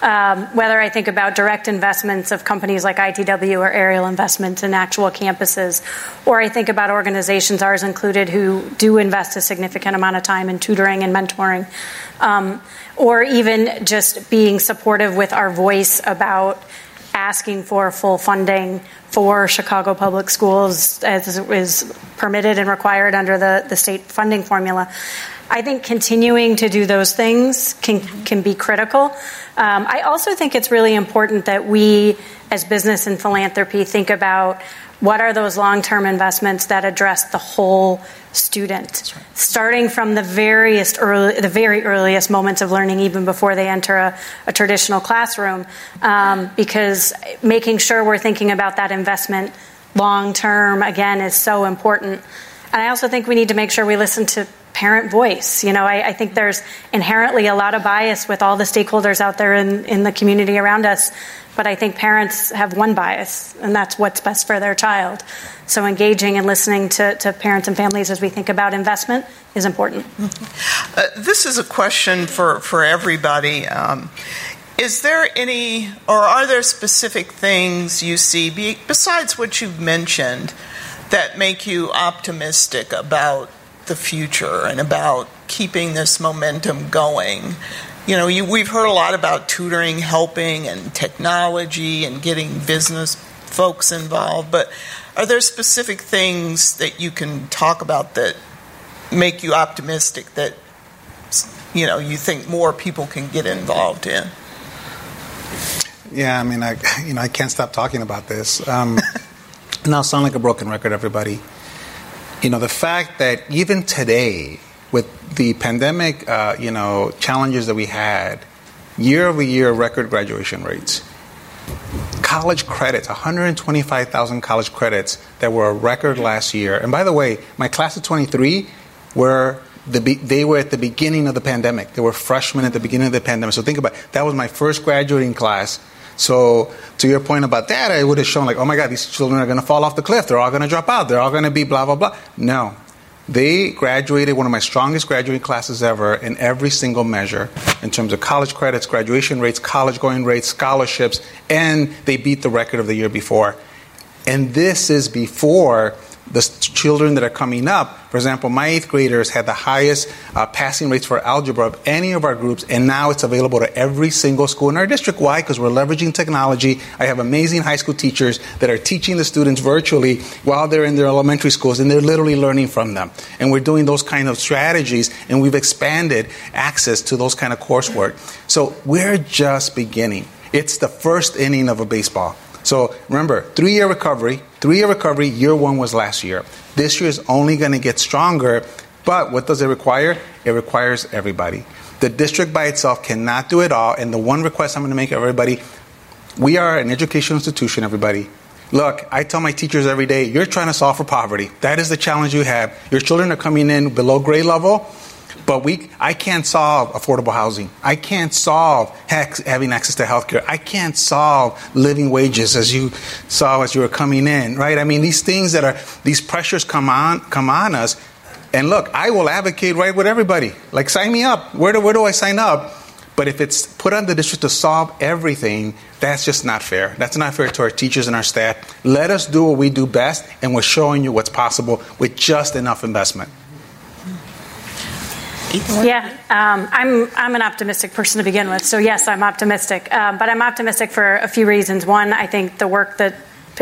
Speaker 5: Um, whether I think about direct investments of companies like ITW or Ariel Investments in actual campuses, or I think about organizations, ours included, who do invest a significant amount of time in tutoring and mentoring, um, or even just being supportive with our voice about asking for full funding for Chicago Public Schools as is permitted and required under the, the state funding formula. I think continuing to do those things can, can be critical. Um, I also think it's really important that we, as business and philanthropy, think about what are those long term investments that address the whole student, right. starting from the various early, the very earliest moments of learning, even before they enter a, a traditional classroom, um, because making sure we're thinking about that investment long term again is so important. And I also think we need to make sure we listen to parent voice. You know, I, I, think there's inherently a lot of bias with all the stakeholders out there in, in the community around us but I think parents have one bias, and that's what's best for their child. So engaging and listening to, to parents and families as we think about investment is important.
Speaker 4: Uh, this is a question for, for everybody. Um, is there any, or are there specific things you see, be, besides what you've mentioned, that make you optimistic about the future and about keeping this momentum going? you know, you, we've heard a lot about tutoring, helping, and technology, and getting business folks involved. But are there specific things that you can talk about that make you optimistic that you know you think more people can get involved in?
Speaker 3: Yeah, I mean, I you know I can't stop talking about this. Um, I'll sound like a broken record, everybody. You know, the fact that even today with the pandemic, uh, you know, challenges that we had, year over year record graduation rates. College credits, 125,000 college credits that were a record last year. And by the way, my class of 23 were the be- they were at the beginning of the pandemic. They were freshmen at the beginning of the pandemic. So think about it. that was my first graduating class. So to your point about that, I would have shown like, oh my God, these children are going to fall off the cliff. They're all going to drop out. They're all going to be blah blah blah. No, they graduated one of my strongest graduating classes ever in every single measure in terms of college credits, graduation rates, college going rates, scholarships, and they beat the record of the year before. And this is before the children that are coming up. For example, my eighth graders had the highest uh, passing rates for algebra of any of our groups, and now it's available to every single school in our district. Why? Because we're leveraging technology. I have amazing high school teachers that are teaching the students virtually while they're in their elementary schools, and they're literally learning from them. And we're doing those kind of strategies, and we've expanded access to those kind of coursework. So we're just beginning. It's the first inning of a baseball. So remember, three year recovery, three year recovery, year one was last year. This year is only going to get stronger, but what does it require? It requires everybody. The district by itself cannot do it all, and the one request I'm going to make everybody we are an educational institution, everybody. Look, I tell my teachers every day, you're trying to solve for poverty. That is the challenge you have. Your children are coming in below grade level but we, I can't solve affordable housing. I can't solve hex, having access to healthcare. I can't solve living wages as you saw as you were coming in, right? I mean, these things that are, these pressures come on, come on us. And look, I will advocate right with everybody. Like, sign me up. Where do, where do I sign up? But if it's put on the district to solve everything, that's just not fair. That's not fair to our teachers and our staff. Let us do what we do best, and we're showing you what's possible with just enough investment.
Speaker 5: Yeah, um, I'm I'm an optimistic person to begin with. So yes, I'm optimistic, um, but I'm optimistic for a few reasons. One, I think the work that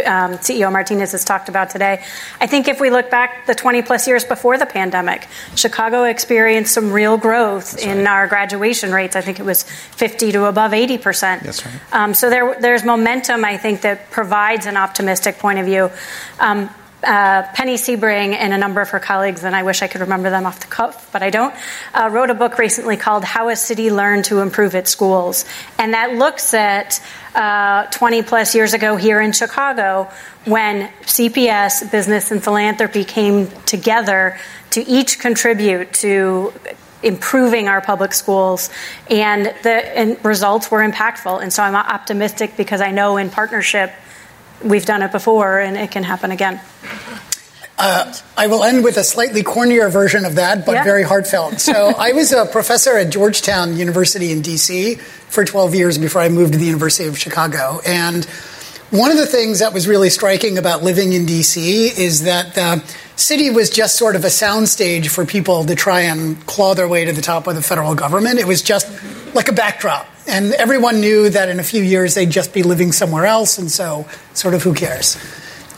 Speaker 5: um, CEO Martinez has talked about today. I think if we look back the 20 plus years before the pandemic, Chicago experienced some real growth That's in right. our graduation rates. I think it was 50 to above 80 percent.
Speaker 3: That's right.
Speaker 5: Um, so there, there's momentum, I think, that provides an optimistic point of view. Um, uh, Penny Sebring and a number of her colleagues, and I wish I could remember them off the cuff, but I don't, uh, wrote a book recently called How a City Learned to Improve Its Schools. And that looks at uh, 20 plus years ago here in Chicago when CPS, business, and philanthropy came together to each contribute to improving our public schools and the and results were impactful and so i'm optimistic because i know in partnership we've done it before and it can happen again.
Speaker 2: Uh, I will end with a slightly cornier version of that, but yeah. very heartfelt. So, I was a professor at Georgetown University in DC for 12 years before I moved to the University of Chicago. And one of the things that was really striking about living in DC is that the city was just sort of a soundstage for people to try and claw their way to the top of the federal government. It was just like a backdrop. And everyone knew that in a few years they'd just be living somewhere else, and so sort of who cares?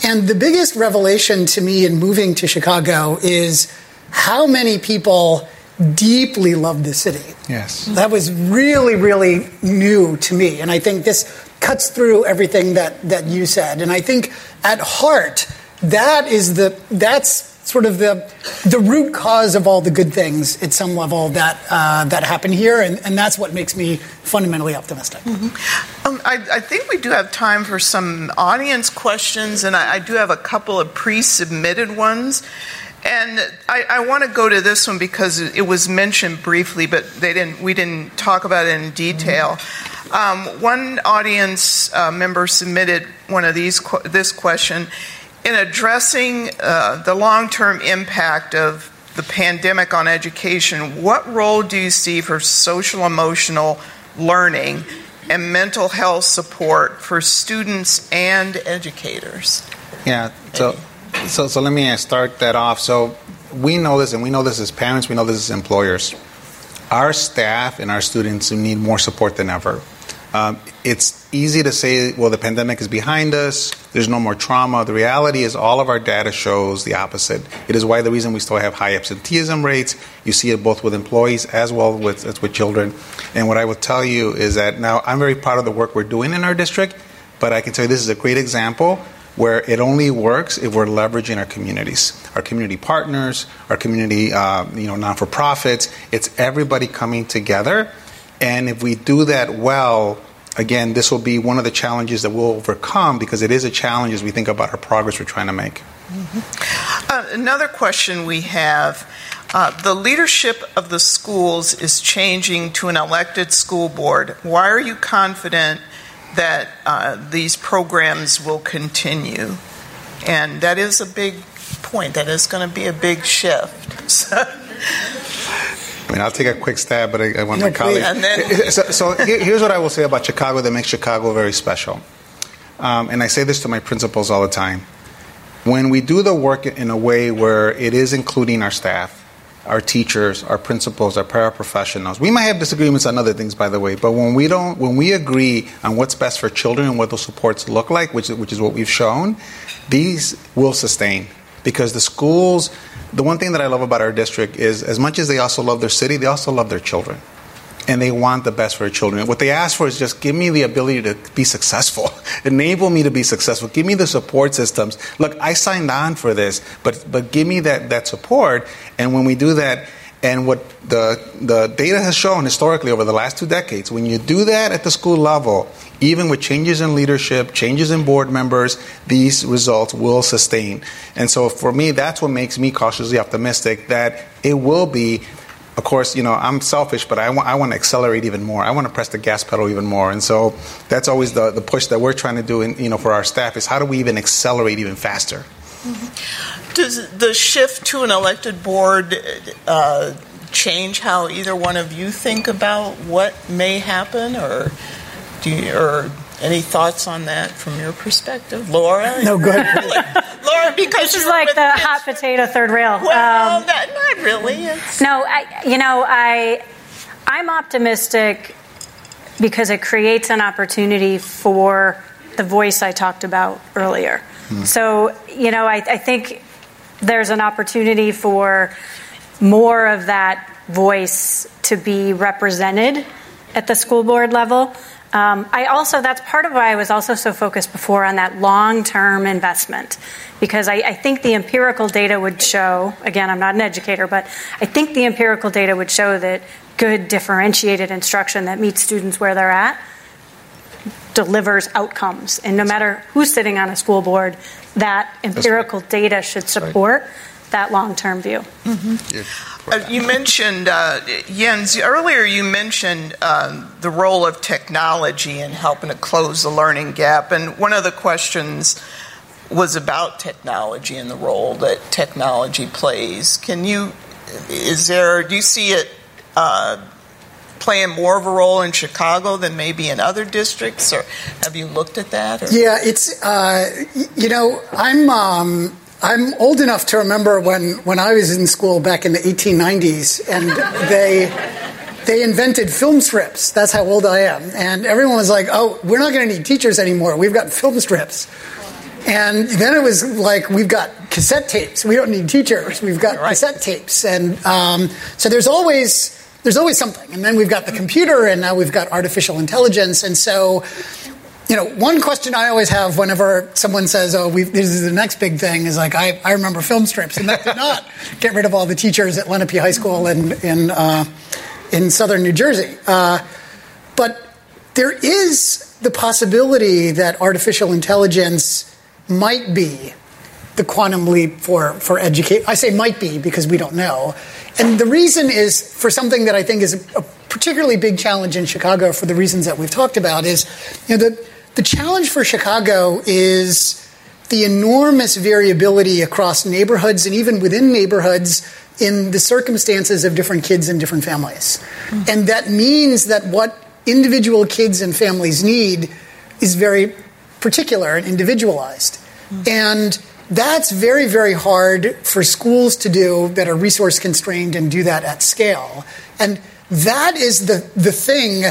Speaker 2: And the biggest revelation to me in moving to Chicago is how many people deeply love the city.
Speaker 3: Yes.
Speaker 2: That was really, really new to me. And I think this cuts through everything that, that you said. And I think at heart, that is the that's sort of the the root cause of all the good things at some level that uh, that happen here, and, and that's what makes me fundamentally optimistic.
Speaker 4: Mm-hmm. Um, I, I, think we do have time for some audience questions, and I, I do have a couple of pre-submitted ones. And I, I want to go to this one because it was mentioned briefly, but they didn't. We didn't talk about it in detail. Mm-hmm. Um, one audience uh, member submitted one of these this question in addressing uh, the long term impact of the pandemic on education, what role do you see for social emotional learning and mental health support for students and educators?
Speaker 3: Yeah, so, so, so let me start that off. So we know this, and we know this as parents, we know this as employers. Our staff and our students need more support than ever. Um, it's easy to say, well, the pandemic is behind us, there's no more trauma. The reality is, all of our data shows the opposite. It is why the reason we still have high absenteeism rates. You see it both with employees as well with, as with children. And what I will tell you is that now I'm very proud of the work we're doing in our district, but I can tell you this is a great example where it only works if we're leveraging our communities, our community partners, our community, uh, you know, non-for-profits. It's everybody coming together, and if we do that well, again, this will be one of the challenges that we'll overcome because it is a challenge as we think about our progress we're trying to make.
Speaker 4: Mm-hmm. Uh, another question we have uh, the leadership of the schools is changing to an elected school board. Why are you confident that uh, these programs will continue? And that is a big point. That is going to be a big shift.
Speaker 3: I mean, I'll take a quick stab, but I, I want my colleague. Then- so, so here's what I will say about Chicago that makes Chicago very special. Um, and I say this to my principals all the time. when we do the work in a way where it is including our staff, our teachers, our principals, our paraprofessionals. We might have disagreements on other things, by the way, but when we don't, when we agree on what's best for children and what those supports look like, which, which is what we've shown, these will sustain because the schools. The one thing that I love about our district is, as much as they also love their city, they also love their children and they want the best for their children. What they ask for is just give me the ability to be successful, enable me to be successful, give me the support systems. Look, I signed on for this, but but give me that that support. And when we do that, and what the the data has shown historically over the last two decades, when you do that at the school level, even with changes in leadership, changes in board members, these results will sustain. And so for me, that's what makes me cautiously optimistic that it will be of course, you know, I'm selfish, but I want, I want to accelerate even more. I want to press the gas pedal even more. And so that's always the, the push that we're trying to do, in, you know, for our staff is how do we even accelerate even faster?
Speaker 4: Mm-hmm. Does the shift to an elected board uh, change how either one of you think about what may happen, or do you, or any thoughts on that from your perspective, Laura?
Speaker 2: No, good.
Speaker 4: Laura, because
Speaker 5: this is like the hot potato third rail.
Speaker 4: Well, um, not, not, really. It's...
Speaker 5: No, I, you know, I, I'm optimistic because it creates an opportunity for the voice I talked about earlier. Hmm. So, you know, I, I think there's an opportunity for more of that voice to be represented at the school board level. Um, I also, that's part of why I was also so focused before on that long term investment, because I, I, think the empirical data would show, again, I'm not an educator, but I think the empirical data would show that good differentiated instruction that meets students where they're at delivers outcomes. And no matter who's sitting on a school board, that empirical right. data should support right. that long term view.
Speaker 4: Mm-hmm. Yeah. Uh, you mentioned, uh, Jens, earlier you mentioned um, the role of technology in helping to close the learning gap. And one of the questions was about technology and the role that technology plays. Can you, is there, do you see it uh, playing more of a role in Chicago than maybe in other districts? Or have you looked at that? Or?
Speaker 2: Yeah, it's, uh, you know, I'm, um, I'm old enough to remember when, when I was in school back in the 1890s, and they they invented film strips. That's how old I am. And everyone was like, "Oh, we're not going to need teachers anymore. We've got film strips." And then it was like, "We've got cassette tapes. We don't need teachers. We've got right. cassette tapes." And um, so there's always there's always something. And then we've got the computer, and now we've got artificial intelligence. And so you know, one question I always have whenever someone says, "Oh, this is the next big thing," is like, I, I remember film strips, and that did not get rid of all the teachers at Lenape High School in in uh, in southern New Jersey. Uh, but there is the possibility that artificial intelligence might be the quantum leap for for educate. I say might be because we don't know, and the reason is for something that I think is a, particularly big challenge in Chicago for the reasons that we've talked about is, you know, the the challenge for Chicago is the enormous variability across neighborhoods and even within neighborhoods in the circumstances of different kids and different families. Mm-hmm. And that means that what individual kids and families need is very particular and individualized. Mm-hmm. And that's very, very hard for schools to do that are resource constrained and do that at scale. And that is the, the thing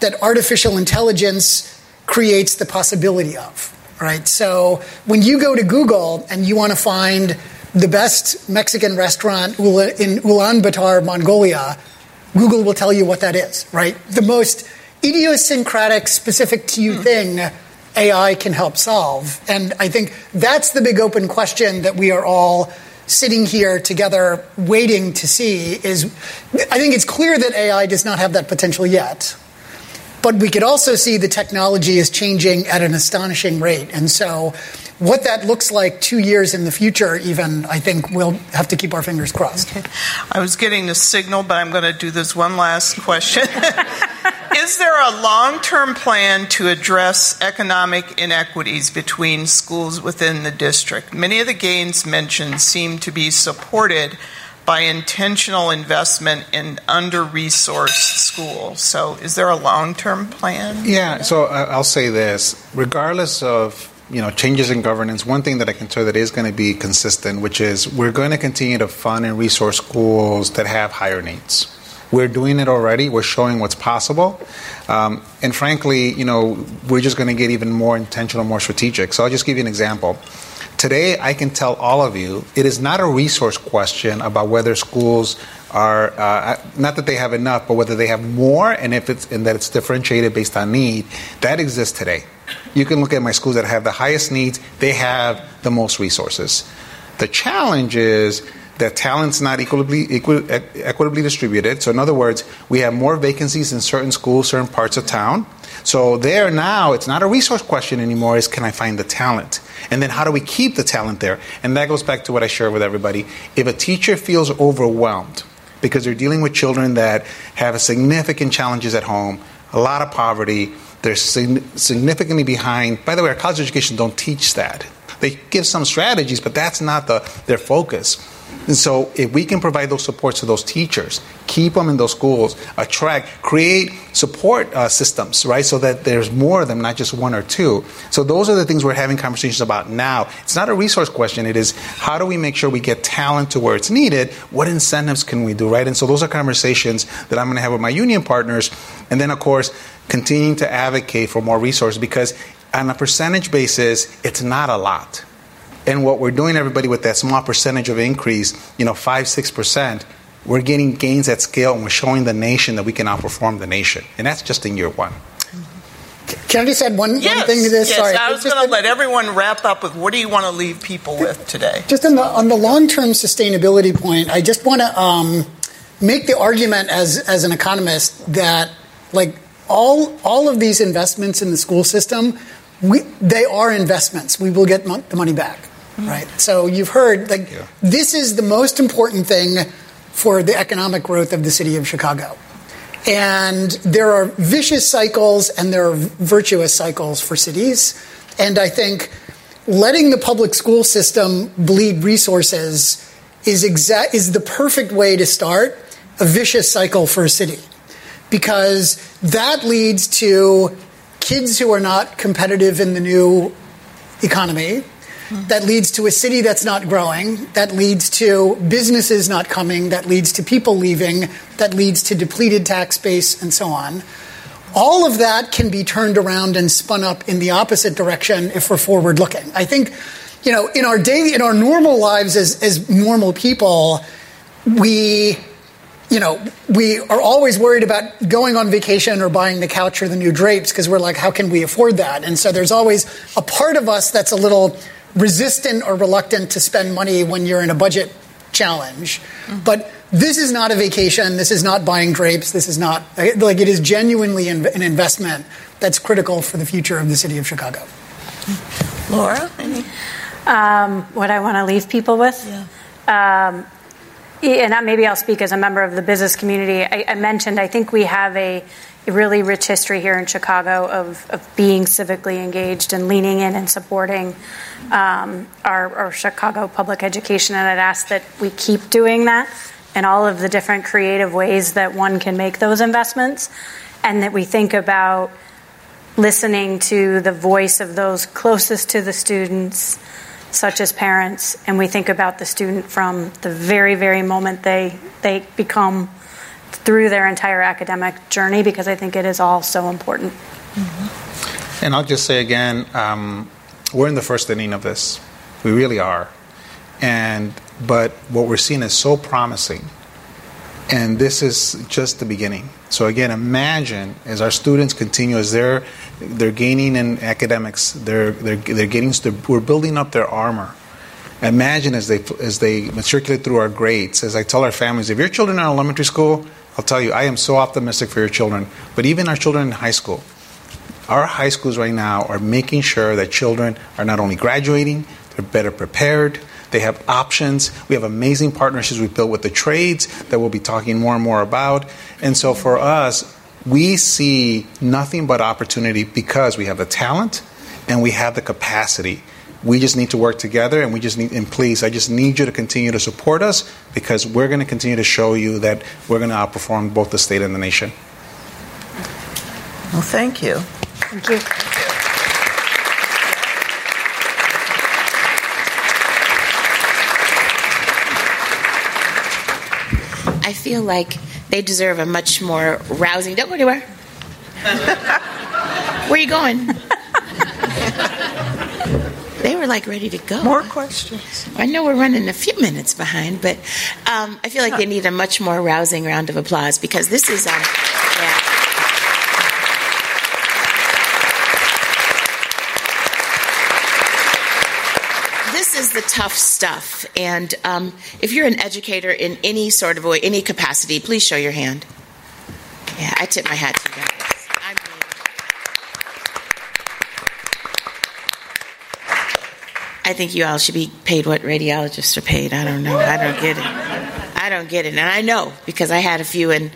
Speaker 2: that artificial intelligence creates the possibility of, right? So when you go to Google and you want to find the best Mexican restaurant in Ulaanbaatar, Mongolia, Google will tell you what that is, right? The most idiosyncratic, specific to you hmm. thing AI can help solve. And I think that's the big open question that we are all sitting here together waiting to see is I think it's clear that AI does not have that potential yet. But we could also see the technology is changing at an astonishing rate. And so, what that looks like two years in the future, even, I think we'll have to keep our fingers crossed. Okay.
Speaker 4: I was getting a signal, but I'm going to do this one last question. is there a long term plan to address economic inequities between schools within the district? Many of the gains mentioned seem to be supported by intentional investment in under resourced schools. So, is there a long term plan?
Speaker 3: Yeah, so I'll say this regardless of you know changes in governance, one thing that I can tell that is going to be consistent, which is we're going to continue to fund and resource schools that have higher needs. We're doing it already. We're showing what's possible, um, and frankly, you know, we're just going to get even more intentional, more strategic. So I'll just give you an example. Today, I can tell all of you it is not a resource question about whether schools are uh, not that they have enough, but whether they have more, and if it's and that it's differentiated based on need. That exists today. You can look at my schools that have the highest needs; they have the most resources. The challenge is that talent's not equitably, equi- equitably distributed. So, in other words, we have more vacancies in certain schools, certain parts of town. So, there now, it's not a resource question anymore, is can I find the talent? And then, how do we keep the talent there? And that goes back to what I shared with everybody. If a teacher feels overwhelmed because they're dealing with children that have significant challenges at home, a lot of poverty, they're significantly behind. By the way, our college education don't teach that. They give some strategies, but that's not the, their focus. And so, if we can provide those supports to those teachers, keep them in those schools, attract, create support uh, systems, right? So that there's more of them, not just one or two. So, those are the things we're having conversations about now. It's not a resource question, it is how do we make sure we get talent to where it's needed? What incentives can we do, right? And so, those are conversations that I'm going to have with my union partners. And then, of course, continuing to advocate for more resources because on a percentage basis, it's not a lot and what we're doing, everybody, with that small percentage of increase, you know, five, six percent, we're getting gains at scale and we're showing the nation that we can outperform the nation. And that's just in year one.
Speaker 2: Can I just add one,
Speaker 4: yes,
Speaker 2: one thing to this?
Speaker 4: Yes,
Speaker 2: Sorry.
Speaker 4: I was going to let everyone wrap up with what do you want to leave people with today?
Speaker 2: Just on the, on the long term sustainability point, I just want to um, make the argument as, as an economist that, like, all, all of these investments in the school system, we, they are investments. We will get the money back right? So you've heard like yeah. this is the most important thing for the economic growth of the city of Chicago. And there are vicious cycles and there are virtuous cycles for cities. And I think letting the public school system bleed resources is exact is the perfect way to start a vicious cycle for a city. Because that leads to kids who are not competitive in the new economy that leads to a city that's not growing, that leads to businesses not coming, that leads to people leaving, that leads to depleted tax base, and so on. All of that can be turned around and spun up in the opposite direction if we're forward looking. I think, you know, in our daily, in our normal lives as, as normal people, we you know, we are always worried about going on vacation or buying the couch or the new drapes because we're like, how can we afford that? And so there's always a part of us that's a little resistant or reluctant to spend money when you're in a budget challenge. Mm-hmm. But this is not a vacation. This is not buying drapes. This is not, like, it is genuinely an investment that's critical for the future of the city of Chicago.
Speaker 4: Laura?
Speaker 5: Um, what I want to leave people with? Yeah. Um, and maybe I'll speak as a member of the business community. I, I mentioned, I think we have a a really rich history here in Chicago of, of being civically engaged and leaning in and supporting um, our, our, Chicago public education. And I'd ask that we keep doing that in all of the different creative ways that one can make those investments, and that we think about listening to the voice of those closest to the students, such as parents, and we think about the student from the very, very moment they they become through their entire academic journey because I think it is all so important.
Speaker 3: Mm-hmm. And I'll just say again, um, we're in the first inning of this. We really are. And but what we're seeing is so promising. And this is just the beginning. So again, imagine as our students continue as they're they're gaining in academics, they're they're they're getting we're building up their armor. Imagine as they as they matriculate through our grades. As I tell our families, if your children are in elementary school, I'll tell you, I am so optimistic for your children. But even our children in high school, our high schools right now are making sure that children are not only graduating, they're better prepared, they have options. We have amazing partnerships we've built with the trades that we'll be talking more and more about. And so for us, we see nothing but opportunity because we have the talent and we have the capacity we just need to work together and we just need and please i just need you to continue to support us because we're going to continue to show you that we're going to outperform both the state and the nation.
Speaker 4: Well thank you.
Speaker 5: Thank you.
Speaker 1: I feel like they deserve a much more rousing don't go anywhere where are you going? They were like ready to go.
Speaker 4: More questions.
Speaker 1: I know we're running a few minutes behind, but um, I feel like they need a much more rousing round of applause because this is. Um, yeah. This is the tough stuff, and um, if you're an educator in any sort of way, any capacity, please show your hand. Yeah, I tip my hat to you guys. I mean, I think you all should be paid what radiologists are paid. I don't know. I don't get it. I don't get it. And I know because I had a few in,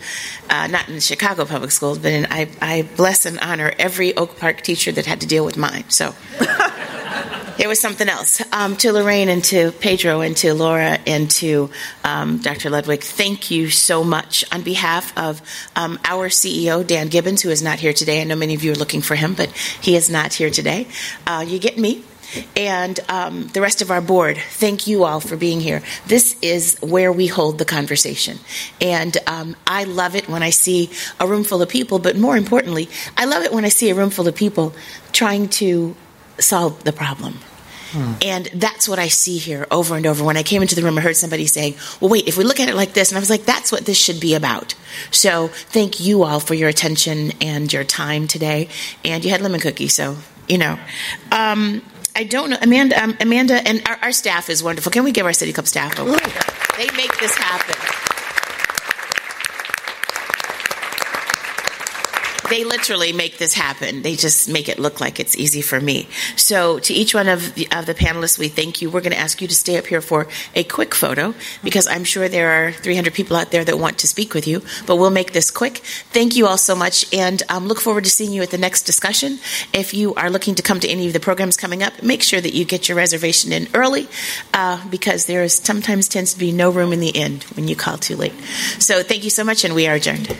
Speaker 1: uh, not in Chicago public schools, but in, I, I bless and honor every Oak Park teacher that had to deal with mine. So it was something else. Um, to Lorraine and to Pedro and to Laura and to um, Dr. Ludwig, thank you so much on behalf of um, our CEO, Dan Gibbons, who is not here today. I know many of you are looking for him, but he is not here today. Uh, you get me and um, the rest of our board, thank you all for being here. This is where we hold the conversation. And um, I love it when I see a room full of people, but more importantly, I love it when I see a room full of people trying to solve the problem. And that's what I see here over and over. When I came into the room, I heard somebody saying, Well, wait, if we look at it like this, and I was like, That's what this should be about. So thank you all for your attention and your time today. And you had lemon cookie, so, you know. Um, I don't know. Amanda, um, Amanda and our, our staff is wonderful. Can we give our City Club staff a round of They make this happen. They literally make this happen. They just make it look like it's easy for me. So, to each one of the, of the panelists, we thank you. We're going to ask you to stay up here for a quick photo because I'm sure there are 300 people out there that want to speak with you, but we'll make this quick. Thank you all so much and um, look forward to seeing you at the next discussion. If you are looking to come to any of the programs coming up, make sure that you get your reservation in early uh, because there is sometimes tends to be no room in the end when you call too late. So, thank you so much, and we are adjourned.